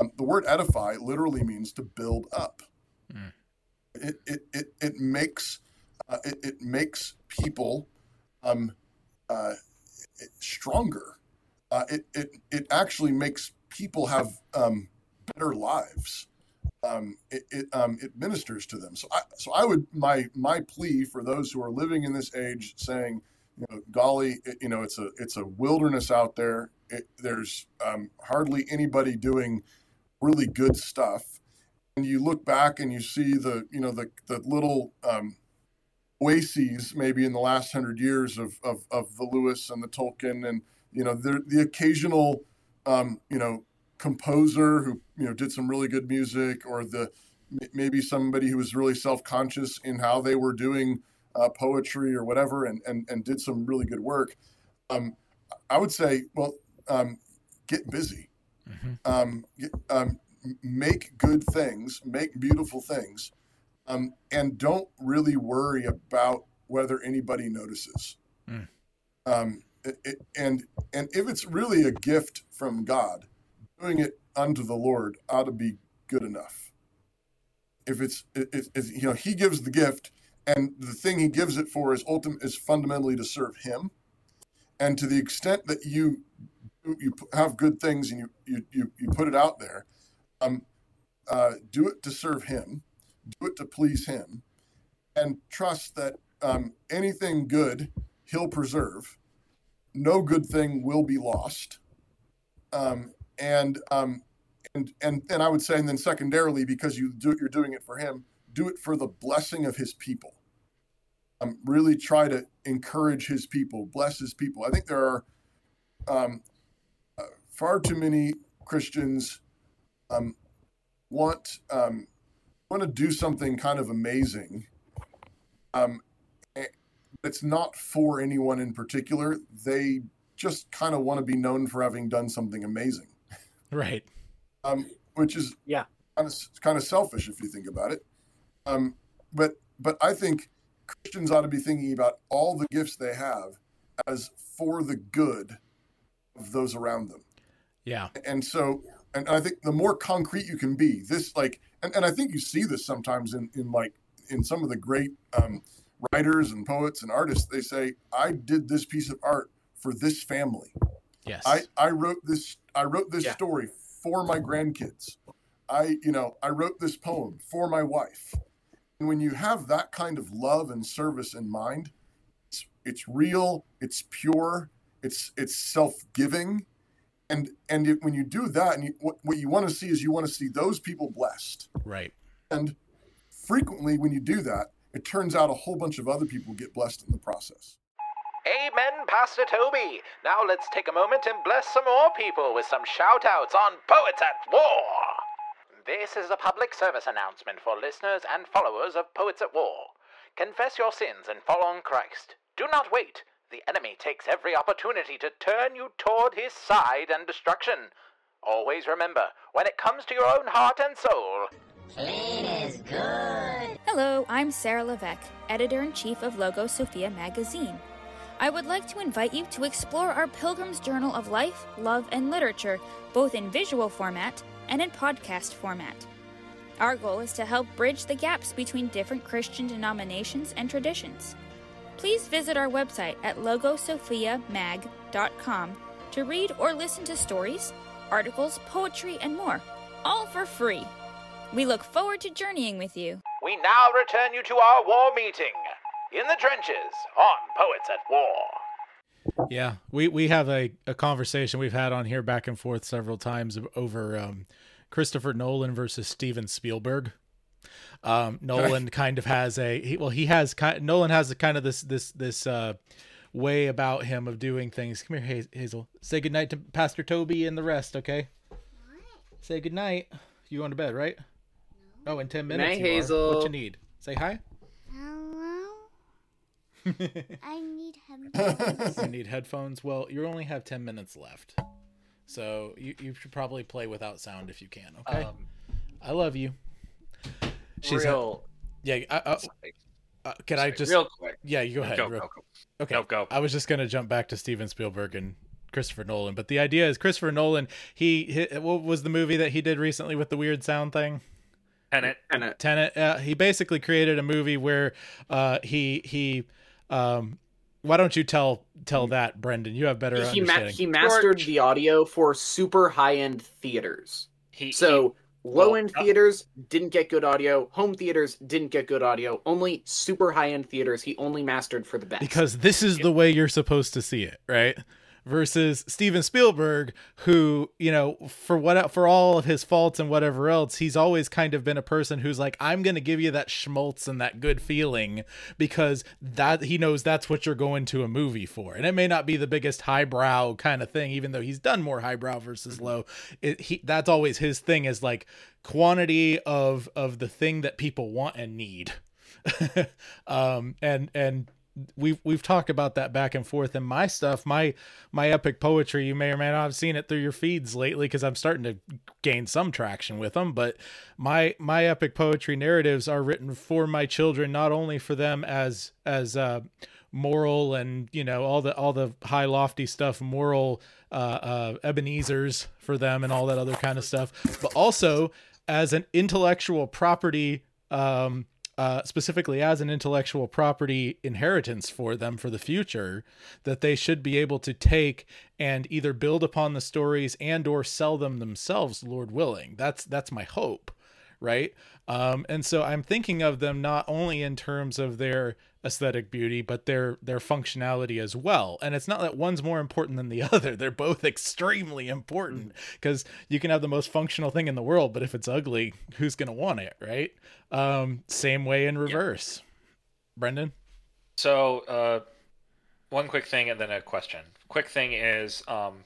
Um, the word edify literally means to build up. Mm. It, it, it, it makes uh, it, it makes people um, uh, stronger. Uh, it, it, it actually makes people have um, better lives. Um, it it, um, it ministers to them. So I, so I would my my plea for those who are living in this age, saying, you know, golly, it, you know, it's a it's a wilderness out there there's um, hardly anybody doing really good stuff. And you look back and you see the, you know, the, the little um, oases maybe in the last hundred years of, of, of the Lewis and the Tolkien and, you know, the, the occasional, um, you know, composer who, you know, did some really good music or the, maybe somebody who was really self-conscious in how they were doing uh, poetry or whatever and, and, and did some really good work. Um, I would say, well, um, get busy, mm-hmm. um, get, um, make good things, make beautiful things, um, and don't really worry about whether anybody notices. Mm. Um, and and if it's really a gift from God, doing it unto the Lord ought to be good enough. If it's it, it, you know He gives the gift, and the thing He gives it for is ultimate is fundamentally to serve Him, and to the extent that you you have good things and you you you, you put it out there. Um, uh, do it to serve Him, do it to please Him, and trust that um, anything good He'll preserve. No good thing will be lost. Um, and um, and and and I would say, and then secondarily, because you do you're doing it for Him, do it for the blessing of His people. Um, really try to encourage His people, bless His people. I think there are um, far too many Christians um, want um, want to do something kind of amazing, um, it's not for anyone in particular. They just kind of want to be known for having done something amazing, Right. um, which is Yeah. kind of kind of selfish if you think about it. Um, but but I think Christians ought to be thinking about all the gifts they have as for the good of those around them Yeah. and so and i think the more concrete you can be this like and, and i think you see this sometimes in in like in some of the great um, writers and poets and artists they say i did this piece of art for this family Yes. i i wrote this i wrote this Yeah. story for my grandkids i you know i wrote this poem for my wife and when you have that kind of love and service in mind it's it's real it's pure it's it's self-giving and and it, when you do that and you, what, what you want to see is you want to see those people blessed right. and frequently when you do that it turns out a whole bunch of other people get blessed in the process Amen, Pastor Toby. Now let's take a moment and bless some more people with some shout outs on Poets at War. This is a public service announcement for listeners and followers of Poets at War. Confess your sins and fall on Christ. Do not wait. The enemy takes every opportunity to turn you toward his side and destruction. Always remember, when it comes to your own heart and soul, Hello, I'm Sarah Levesque, editor in chief of Logo Sophia magazine. I would like to invite you to explore our Pilgrim's Journal of Life, Love, and Literature, both in visual format and in podcast format. Our goal is to help bridge the gaps between different Christian denominations and traditions. Please visit our website at logosophiamag.com to read or listen to stories, articles, poetry, and more, all for free. We look forward to journeying with you. we now return you to our war meeting in the trenches on Poets at War. Yeah, we we have a, a conversation we've had on here back and forth several times over um, Christopher Nolan versus Steven Spielberg. Um, Nolan kind of has a he, well, he has kind Nolan has a kind of this this this uh, way about him of doing things. Come here, Hazel. Say goodnight to Pastor Toby and the rest, okay? Say goodnight. You going to bed, right? Oh, in ten minutes. night, you are. Hazel. What you need? Say hi. Hello? I need headphones. you need headphones. Well, you only have 10 minutes left. So you, you should probably play without sound if you can, okay? Um, I love you. She's real. yeah, I, I, uh, can I just real quick? Yeah, you go ahead. Go, real- go, go. Okay. No, go. I was just going to jump back to Steven Spielberg and Christopher Nolan, but the idea is Christopher Nolan, he, he what was the movie that he did recently with the weird sound thing? Tenet. And uh, Tenet. Uh, he basically created a movie where uh, he he um, why don't you tell tell that Brendan? You have better he ma- he mastered George. the audio for super high end theaters. He, So low end well, uh, theaters didn't get good audio. Home theaters didn't get good audio. Only super high end theaters he only mastered for the best. because this is the way you're supposed to see it, right? Versus Steven Spielberg, who you know, for what for all of his faults and whatever else, he's always kind of been a person who's like, I'm to give you that schmaltz and that good feeling because that he knows that's what you're going to a movie for, and it may not be the biggest highbrow kind of thing, even though he's done more highbrow versus low. It, he that's always his thing is like quantity of of the thing that people want and need. um and and we've we've talked about that back and forth and my stuff. My my epic poetry you may or may not have seen it through your feeds lately because i'm starting to gain some traction with them but my my epic poetry narratives are written for my children not only for them as as uh moral and you know all the all the high lofty stuff moral uh uh ebenezer's for them and all that other kind of stuff but also as an intellectual property um uh, specifically as an intellectual property inheritance for them for the future that they should be able to take and either build upon the stories and or sell them themselves lord willing. That's that's my hope right? Um and so i'm thinking of them not only in terms of their aesthetic beauty but their their functionality as well. And it's not that one's more important than the other. They're both extremely important because you can have the most functional thing in the world but if it's ugly who's going to want it right? Um same way in reverse. Brendan? So, uh, one quick thing and then a question. Quick thing is, um,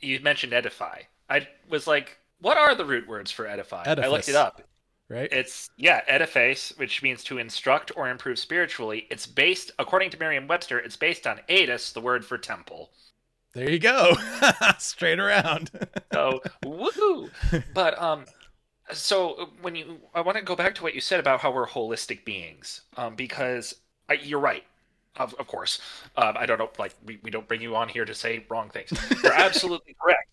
you mentioned edify. I was like, what are the root words for edify? I looked it up. right? It's yeah, ediface, which means to instruct or improve spiritually. It's based, according to Merriam-Webster, it's based on edus, the word for temple. there you go. Straight around. So woohoo! But um, so when you, I want to go back to what you said about how we're holistic beings, um, because I, you're right. Of, of course, um, I don't know. Like we, we don't bring you on here to say wrong things. You're absolutely correct,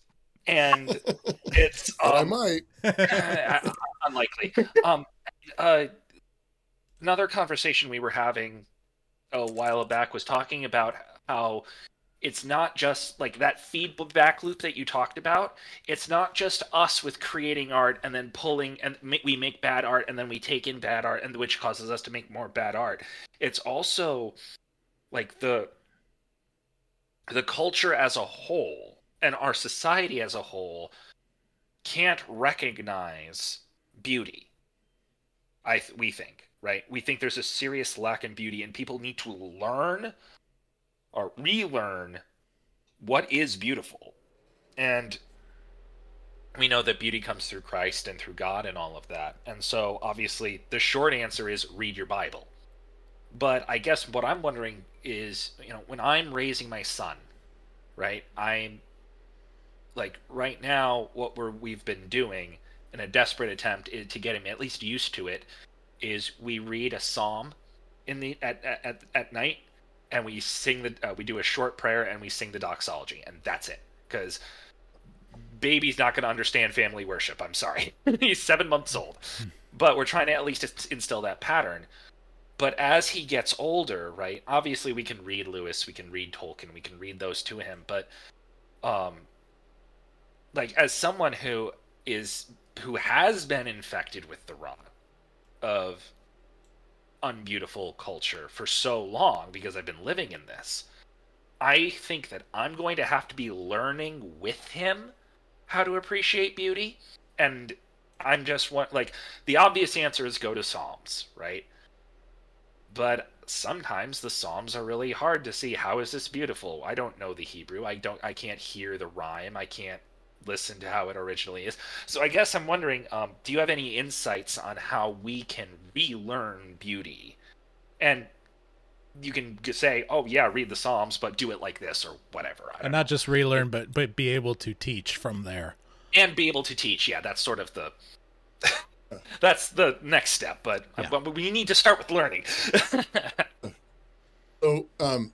and it's But I um, might. uh, unlikely. Um, uh, another conversation we were having a while back was talking about how it's not just like that feedback loop that you talked about. It's not just us with creating art and then pulling and we make bad art and then we take in bad art and which causes us to make more bad art. It's also like the the culture as a whole and our society as a whole can't recognize beauty. I th- we think right. We think there's a serious lack in beauty, and people need to learn or relearn what is beautiful. And we know that beauty comes through Christ and through God and all of that. And so, obviously, the short answer is read your Bible. But I guess what I'm wondering is, you know, when I'm raising my son, right? I'm like right now what we're we've been doing in a desperate attempt to get him at least used to it is we read a psalm in the at at, at night and we sing the uh, we do a short prayer and we sing the doxology and that's it. Because baby's not going to understand family worship i'm sorry. He's seven months old. But we're trying to at least instill that pattern. But as he gets older right obviously we can read lewis we can read tolkien we can read those to him but um like as someone who is who has been infected with the rot of unbeautiful culture for so long because I've been living in this. I think that I'm going to have to be learning with him how to appreciate beauty and I'm just want like the obvious answer is go to Psalms, right? But sometimes the Psalms are really hard to see how is this beautiful. I don't know the Hebrew. I don't I can't hear the rhyme. I can't listen to how it originally is. So I guess I'm wondering, um, do you have any insights on how we can relearn beauty? And you can say, "Oh yeah, read the Psalms, but do it like this or whatever." I don't and not just relearn, but but be able to teach from there. and be able to teach. Yeah, that's sort of the that's the next step. But, Yeah. but we need to start with learning. So, um,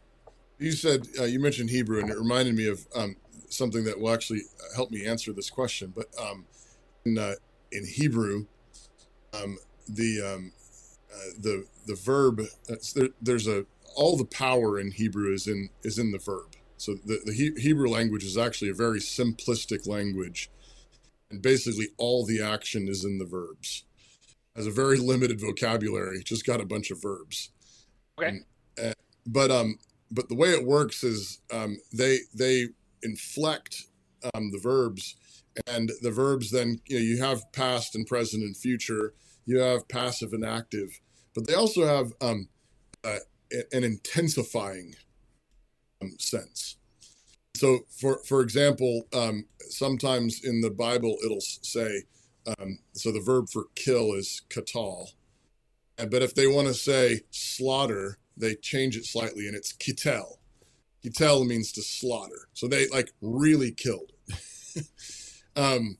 you said uh, you mentioned Hebrew, and it reminded me of um, something that will actually help me answer this question. But um, in uh, in Hebrew, um, the um, uh, the the verb uh, there, there's a all the power in Hebrew is in is in the verb. So the the he- Hebrew language is actually a very simplistic language, and basically all the action is in the verbs. Has a very limited vocabulary, just got a bunch of verbs okay. but um but the way it works is um they they inflect um the verbs and the verbs then you know you have past and present and future you have passive and active but they also have um uh, an intensifying um, sense so for for example um sometimes in the bible it'll say um so the verb for kill is katal but if they want to say slaughter they change it slightly and it's kitel. Kitel means to slaughter. So they like really killed. um,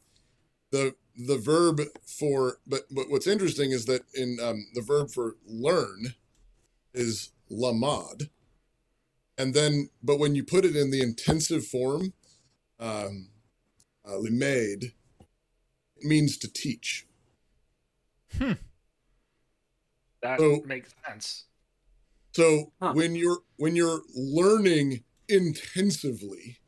the the verb for but but what's interesting is that in um, the verb for learn is lamad, and then but when you put it in the intensive form, um, uh, limed, it means to teach. That So- makes sense. So Huh. when you're when you're learning intensively,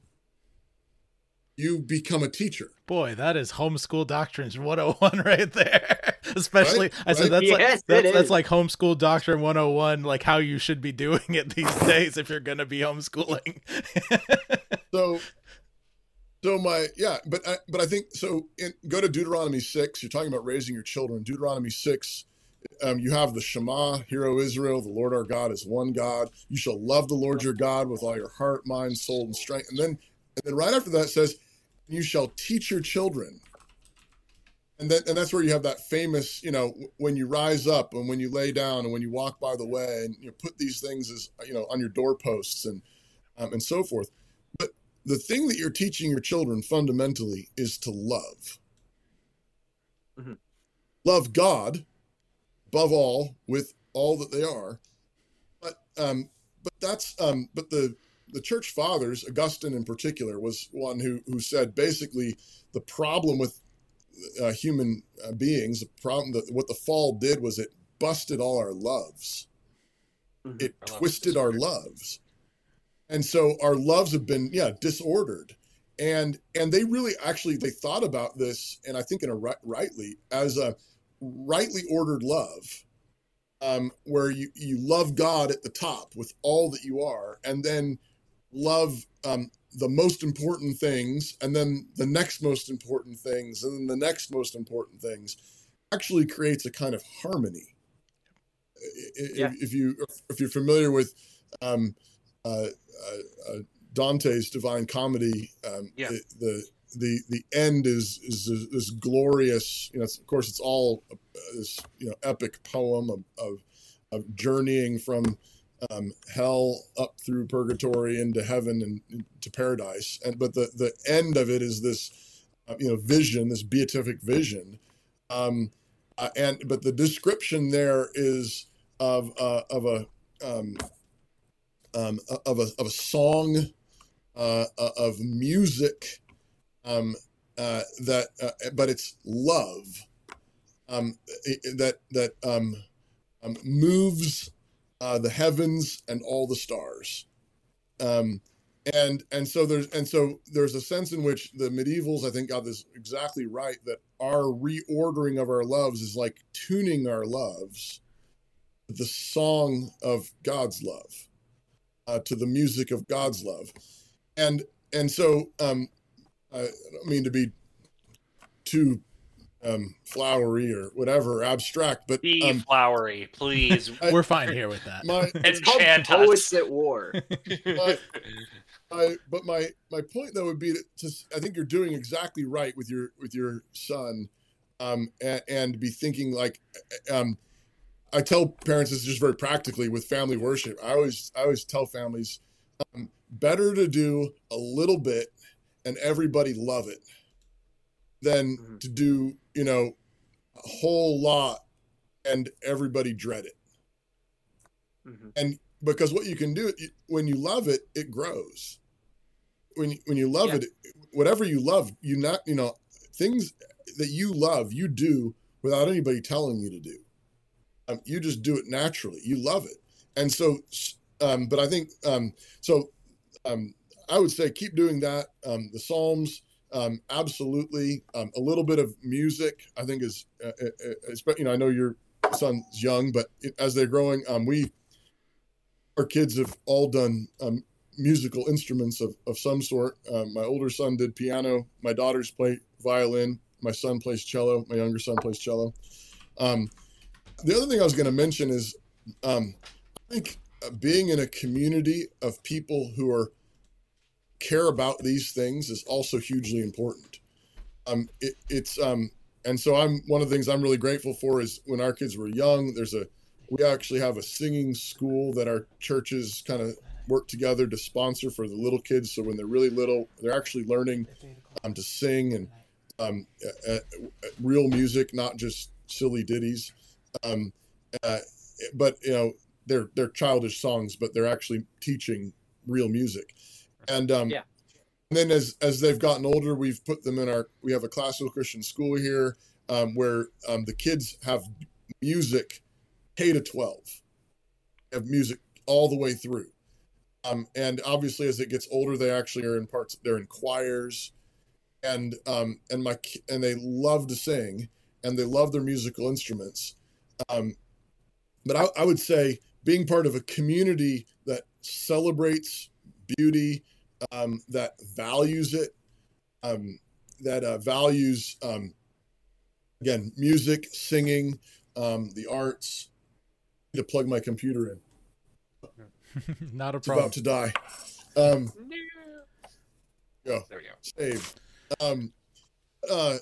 you become a teacher. Boy, that is homeschool doctrines 101 right there. Especially, I said Right? that's Yes, like that's, that's like homeschool doctrine 101, like how you should be doing it these days if you're gonna be homeschooling. So, so my yeah, but I, but I think so. In, go to Deuteronomy six. You're talking about raising your children. Deuteronomy six. Um, you have the Shema, Hear, O Israel, the Lord our God is one God. You shall love the Lord your God with all your heart, mind, soul, and strength. And then, and then right after that says, you shall teach your children and then and that's where you have that famous you know when you rise up and when you lay down and when you walk by the way and you put these things as you know on your doorposts and um, and so forth but the thing that you're teaching your children fundamentally is to love Mhm. love god above all with all that they are but um but that's um but the the church fathers augustine in particular was one who who said basically the problem with uh, human uh, beings. The problem that what the fall did was it busted all our loves. Mhm. It Our loves twisted our loves, and so our loves have been yeah disordered. And and they really actually they thought about this, and I think in a right, rightly as a rightly ordered love, um, where you you love God at the top with all that you are, and then love um, the most important things and then the next most important things and then the next most important things actually creates a kind of harmony Yeah. if, if you if you're familiar with um, uh, uh, uh, dante's divine comedy um, Yeah. the, the the the end is is this- glorious you know of course it's all uh, this you know epic poem of of, of journeying from um, hell up through purgatory into heaven and to paradise. And but the the end of it is this, uh, you know, vision, this beatific vision. Um, uh, and but the description there is of uh, of a um, um, of a of a song, uh, of music, um, uh, that uh, but it's love, um, that that um, um, moves uh, the heavens and all the stars. Um, and and so there's and so there's a sense in which the medievals I think got this exactly right that our reordering of our loves is like tuning our loves the song of God's love, uh, to the music of God's love, and and so um, I don't mean to be too um, flowery or whatever abstract, but Be um, flowery, please. I- We're fine here with that. my It's called Enchant Poets at War. my, I, but my my point though would be to, to I think you're doing exactly right with your with your son, um, and, and be thinking like, um, I tell parents this just very practically with family worship. I always I always tell families, um, better to do a little bit and everybody love it, than Mhm. to do you know a whole lot and everybody dread it Mhm. because what you can do when you love it it grows when you, when you love Yeah. it whatever you love you not you know things that you love you do without anybody telling you to do um, you just do it naturally you love it and so um, but i think um, so um, i would say keep doing that um, the psalms um, absolutely um, a little bit of music i think is uh, uh, uh, you know i know your son's young but as they're growing um, we our kids have all done um, musical instruments of, of some sort. Um, my older son did piano. My daughters play violin. My son plays cello. My younger son plays cello. The other thing I was going to mention is I think uh, being in a community of people who are care about these things is also hugely important. Um, it, it's um, and so I'm one of the things I'm really grateful for is when our kids were young. There's a we actually have a singing school that our churches kind of work together to sponsor for the little kids. So when they're really little, they're actually learning um, to sing and um, uh, uh, real music, not just silly ditties. Um, uh, but you know, they're they're childish songs, but they're actually teaching real music. And um, Yeah. and then as as they've gotten older, we've put them in our we have a classical Christian school here um, where um, the kids have music K to 12 have music all the way through. Um, and obviously, as it gets older, they actually are in parts. They're in choirs, and um, and my and they love to sing, and they love their musical instruments. Um, but I, I would say being part of a community that celebrates beauty, um, that values it, um, that uh, values um, again music, singing, um, the arts. I need to plug my computer in. Not a It's problem. about to die. Um, There we go. save. Um, uh,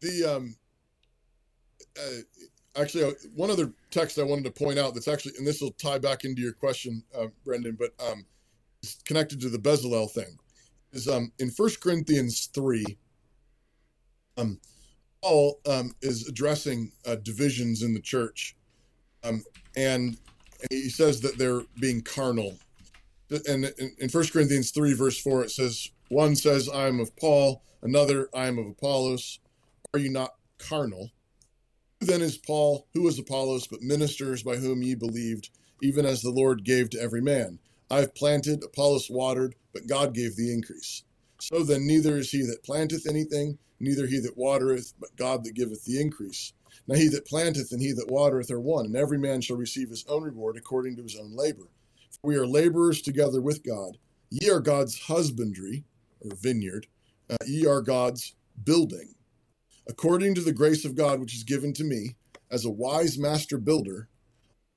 the um, uh, actually uh, one other text I wanted to point out that's actually, and this will tie back into your question, uh, Brendan, but um, it's connected to the Bezalel thing. Is um in First Corinthians three. Um, Paul um, is addressing uh, divisions in the church, um, and he says that they're being carnal. And in, 1 Corinthians 3, verse 4, it says, One says, I am of Paul, another, I am of Apollos. Are you not carnal? Who then is Paul? Who is Apollos, but ministers by whom ye believed, even as the Lord gave to every man? I have planted, Apollos watered, but God gave the increase. So then, neither is he that planteth anything, neither he that watereth, but God that giveth the increase. Now he that planteth and he that watereth are one, and every man shall receive his own reward according to his own labor. For we are laborers together with God. Ye are God's husbandry, or vineyard. Uh, ye are God's building. According to the grace of God which is given to me, as a wise master builder,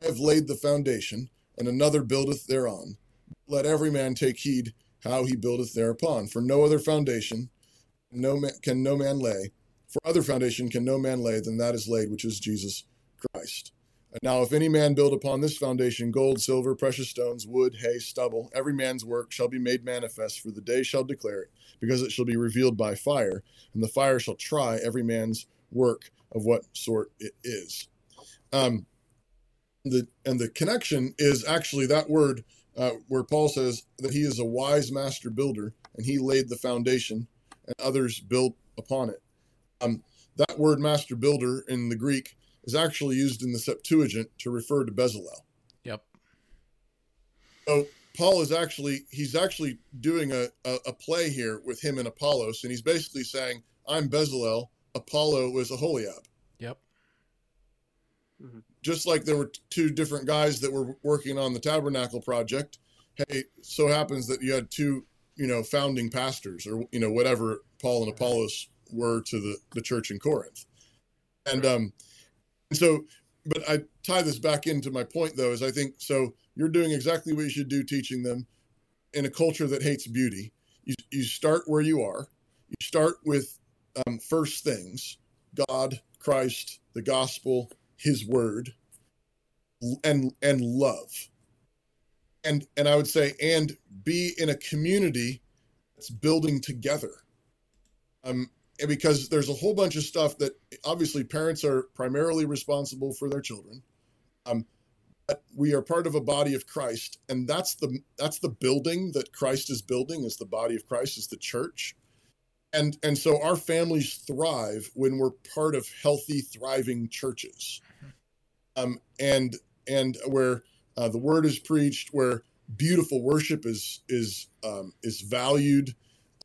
I have laid the foundation, and another buildeth thereon. Let every man take heed how he buildeth thereupon. For no other foundation no man, can no man lay, for other foundation can no man lay than that is laid, which is Jesus Christ. And now, if any man build upon this foundation gold, silver, precious stones, wood, hay, stubble, every man's work shall be made manifest, for the day shall declare it, because it shall be revealed by fire, and the fire shall try every man's work of what sort it is. Um, the and the connection is actually that word uh, where Paul says that he is a wise master builder, and he laid the foundation, and others built upon it. Um, that word master builder in the Greek is actually used in the Septuagint to refer to Bezalel. Yep. So Paul is actually he's actually doing a, a, a play here with him and Apollos, and he's basically saying, I'm Bezalel, Apollo was Aholiab. Yep. Just like there were two different guys that were working on the tabernacle project. Hey, so happens that you had two, you know, founding pastors or you know, whatever Paul and Apollos were to the, the church in Corinth. And um and so but I tie this back into my point though, is I think so you're doing exactly what you should do teaching them in a culture that hates beauty. You you start where you are. You start with um, first things, God, Christ, the gospel, his word, and and love. And and I would say and be in a community that's building together. Um, and because there's a whole bunch of stuff that obviously parents are primarily responsible for their children um, but we are part of a body of christ and that's the that's the building that christ is building is the body of christ is the church and and so our families thrive when we're part of healthy thriving churches um, and and where uh, the word is preached where beautiful worship is is um, is valued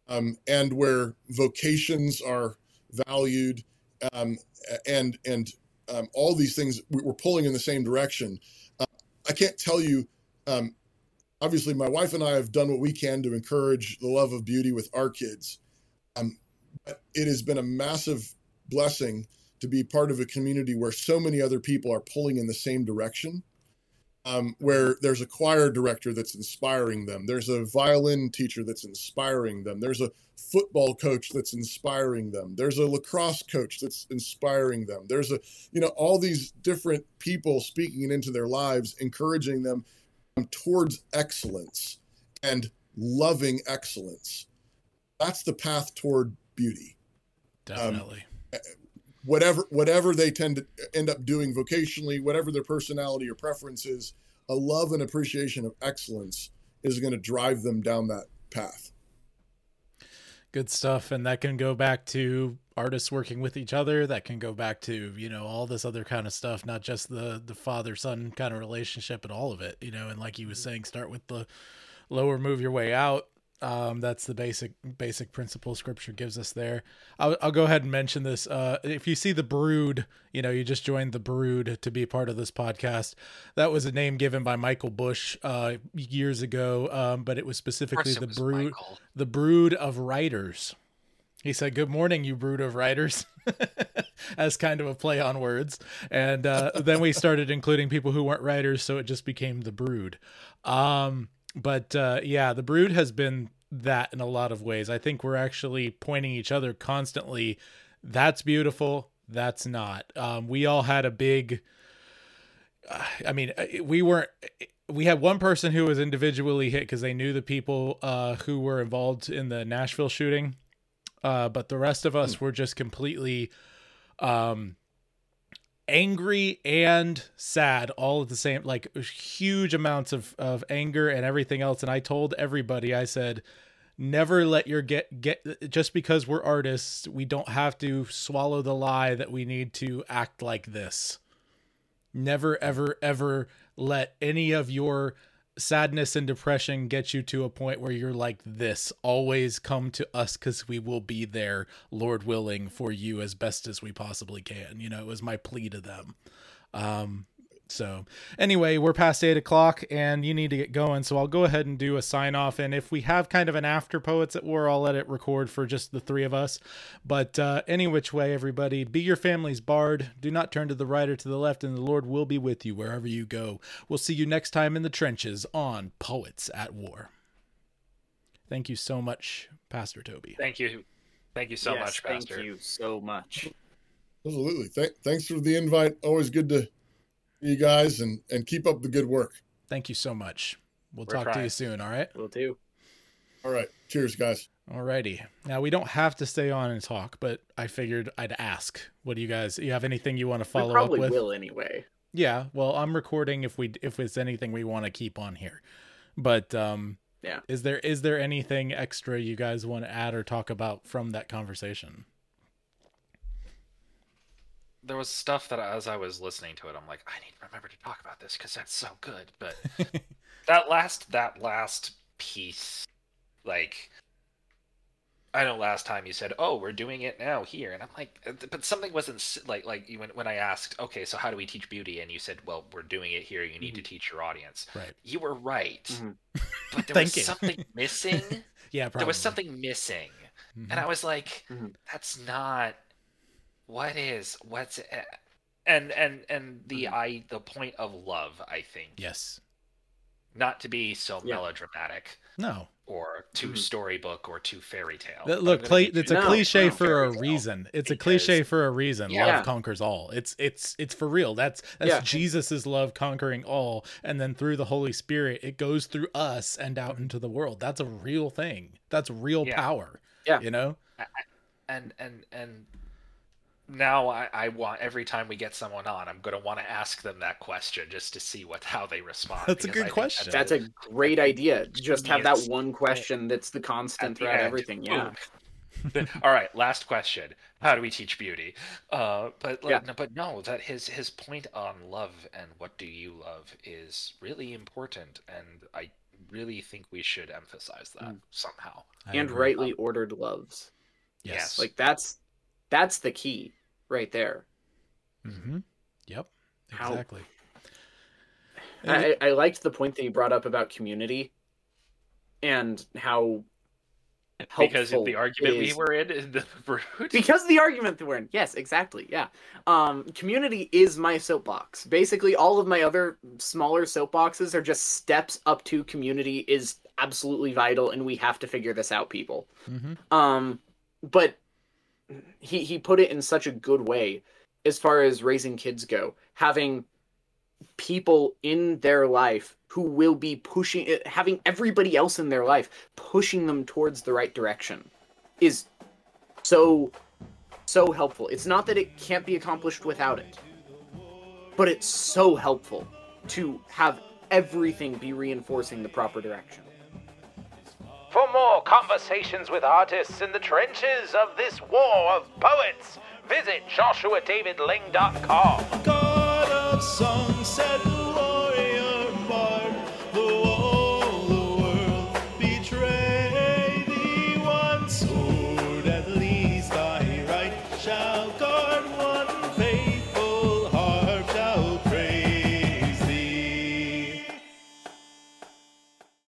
um, and where vocations are valued um, and and um, all these things we're pulling in the same direction. Uh, I can't tell you. Um, obviously, my wife and I have done what we can to encourage the love of beauty with our kids. Um, it has been a massive blessing to be part of a community where so many other people are pulling in the same direction um, where there's a choir director that's inspiring them. There's a violin teacher that's inspiring them. There's a football coach that's inspiring them. There's a lacrosse coach that's inspiring them. There's a, you know, all these different people speaking into their lives, encouraging them towards excellence and loving excellence. That's the path toward beauty. Definitely. Um, whatever whatever they tend to end up doing vocationally, whatever their personality or preference is, a love and appreciation of excellence is going to drive them down that path. Good stuff, and that can go back to artists working with each other. That can go back to you know all this other kind of stuff, not just the the father son kind of relationship, but all of it. You know, and like he was mm-hmm. saying, start with the lower, move your way out um, that's the basic basic principle scripture gives us there. I'll, I'll go ahead and mention this. Uh, if you see the Brood, you know you just joined the Brood to be part of this podcast. That was a name given by Michael Bush uh, years ago, um, but it was specifically it the was Brood, Michael. the Brood of Writers. He said, "Good morning, you brood of writers," as kind of a play on words. And uh, then we started including people who weren't writers, so it just became the Brood. Um, but uh, yeah, the brood has been that in a lot of ways. I think we're actually pointing each other constantly that's beautiful. That's not. Um, we all had a big. Uh, I mean, uh, we weren't. We had one person who was individually hit because they knew the people uh, who were involved in the Nashville shooting, uh, but the rest of us were just completely um, angry and sad all at the same. Like huge amounts of of anger and everything else. And I told everybody, I said, never let your get get just because we're artists we don't have to swallow the lie that we need to act like this never ever ever let any of your sadness and depression get you to a point where you're like this always come to us because we will be there lord willing for you as best as we possibly can. You know it was my plea to them. Um so, anyway, we're past eight o'clock and you need to get going. So, I'll go ahead and do a sign off. And if we have kind of an after Poets at War, I'll let it record for just the three of us. But, uh, any which way, everybody, be your family's bard. Do not turn to the right or to the left, and the Lord will be with you wherever you go. We'll see you next time in the trenches on Poets at War. Thank you so much, Pastor Toby. Thank you. Thank you so Yes, much, Pastor. Thank you so much. Absolutely. Th- thanks for the invite. Always good to see you guys and, and keep up the good work. Thank you so much. We'll We're talk to you soon, all right? We'll do. All right. Cheers, guys. Alrighty. Now we don't have to stay on and talk, but I figured I'd ask. What do you guys? You have anything you want to We follow up probably with? will anyway. Yeah. Well, I'm recording if we if it's anything we want to keep on here, but um, Yeah. Is there is there anything extra you guys want to add or talk about from that conversation? There was stuff that as I was listening to it, I'm like, I need to remember to talk about this because that's so good. But that last that last piece, like, I know last time you said, "Oh, we're doing it now here," and I'm like, uh, but something wasn't like like you- when when I asked, "Okay, so how do we teach beauty?" and you said, "Well, we're doing it here. You need to teach your audience." Right. You were right, Mhm. but there was something missing. Yeah. Probably. there was something missing Mhm. and I was like, Mhm. "That's not what is what's eh," and and and the I the point of love. I think Yes. not to be so Yeah. melodramatic No. or too Mhm. storybook or too fairy tale. Th- but Look, I'm gonna play, need you it's a No, cliche no, for a reason. It's a cliche for a reason. Yeah. Love conquers all. It's it's it's for real. That's that's Yeah. Jesus's love conquering all, and then through the Holy Spirit, it goes through us and out into the world. That's a real thing. That's real Yeah. power. Yeah. You know. and and and now I, I want every time we get someone on, I'm gonna want to ask them that question just to see what how they respond. That's a good I question. That's a great idea. Just have that one question that's the constant the throughout end. everything. Yeah. All right, last question. How do we teach beauty? Uh, but like, Yeah. no, but no, that his his point on love and what do you love is really important, and I really think we should emphasize that Mm. somehow. I And agree. rightly ordered loves. Yes. Like that's that's the key right there. Mm-hmm. Yep. How- Exactly. I, I liked the point that you brought up about community and how Because of the argument it we were in in the root. because of the argument that we're in. Yes, exactly. Yeah. Um, community is my soapbox. Basically, all of my other smaller soapboxes are just steps up to community is absolutely vital, and we have to figure this out, people. Mm-hmm. Um, but he he put it in such a good way as far as raising kids go, having people in their life who will be pushing having everybody else in their life pushing them towards the right direction is so so helpful. It's not that it can't be accomplished without it, but it's so helpful to have everything be reinforcing the proper direction. For more conversations with artists in the trenches of this war of poets, visit joshuadavidling.com.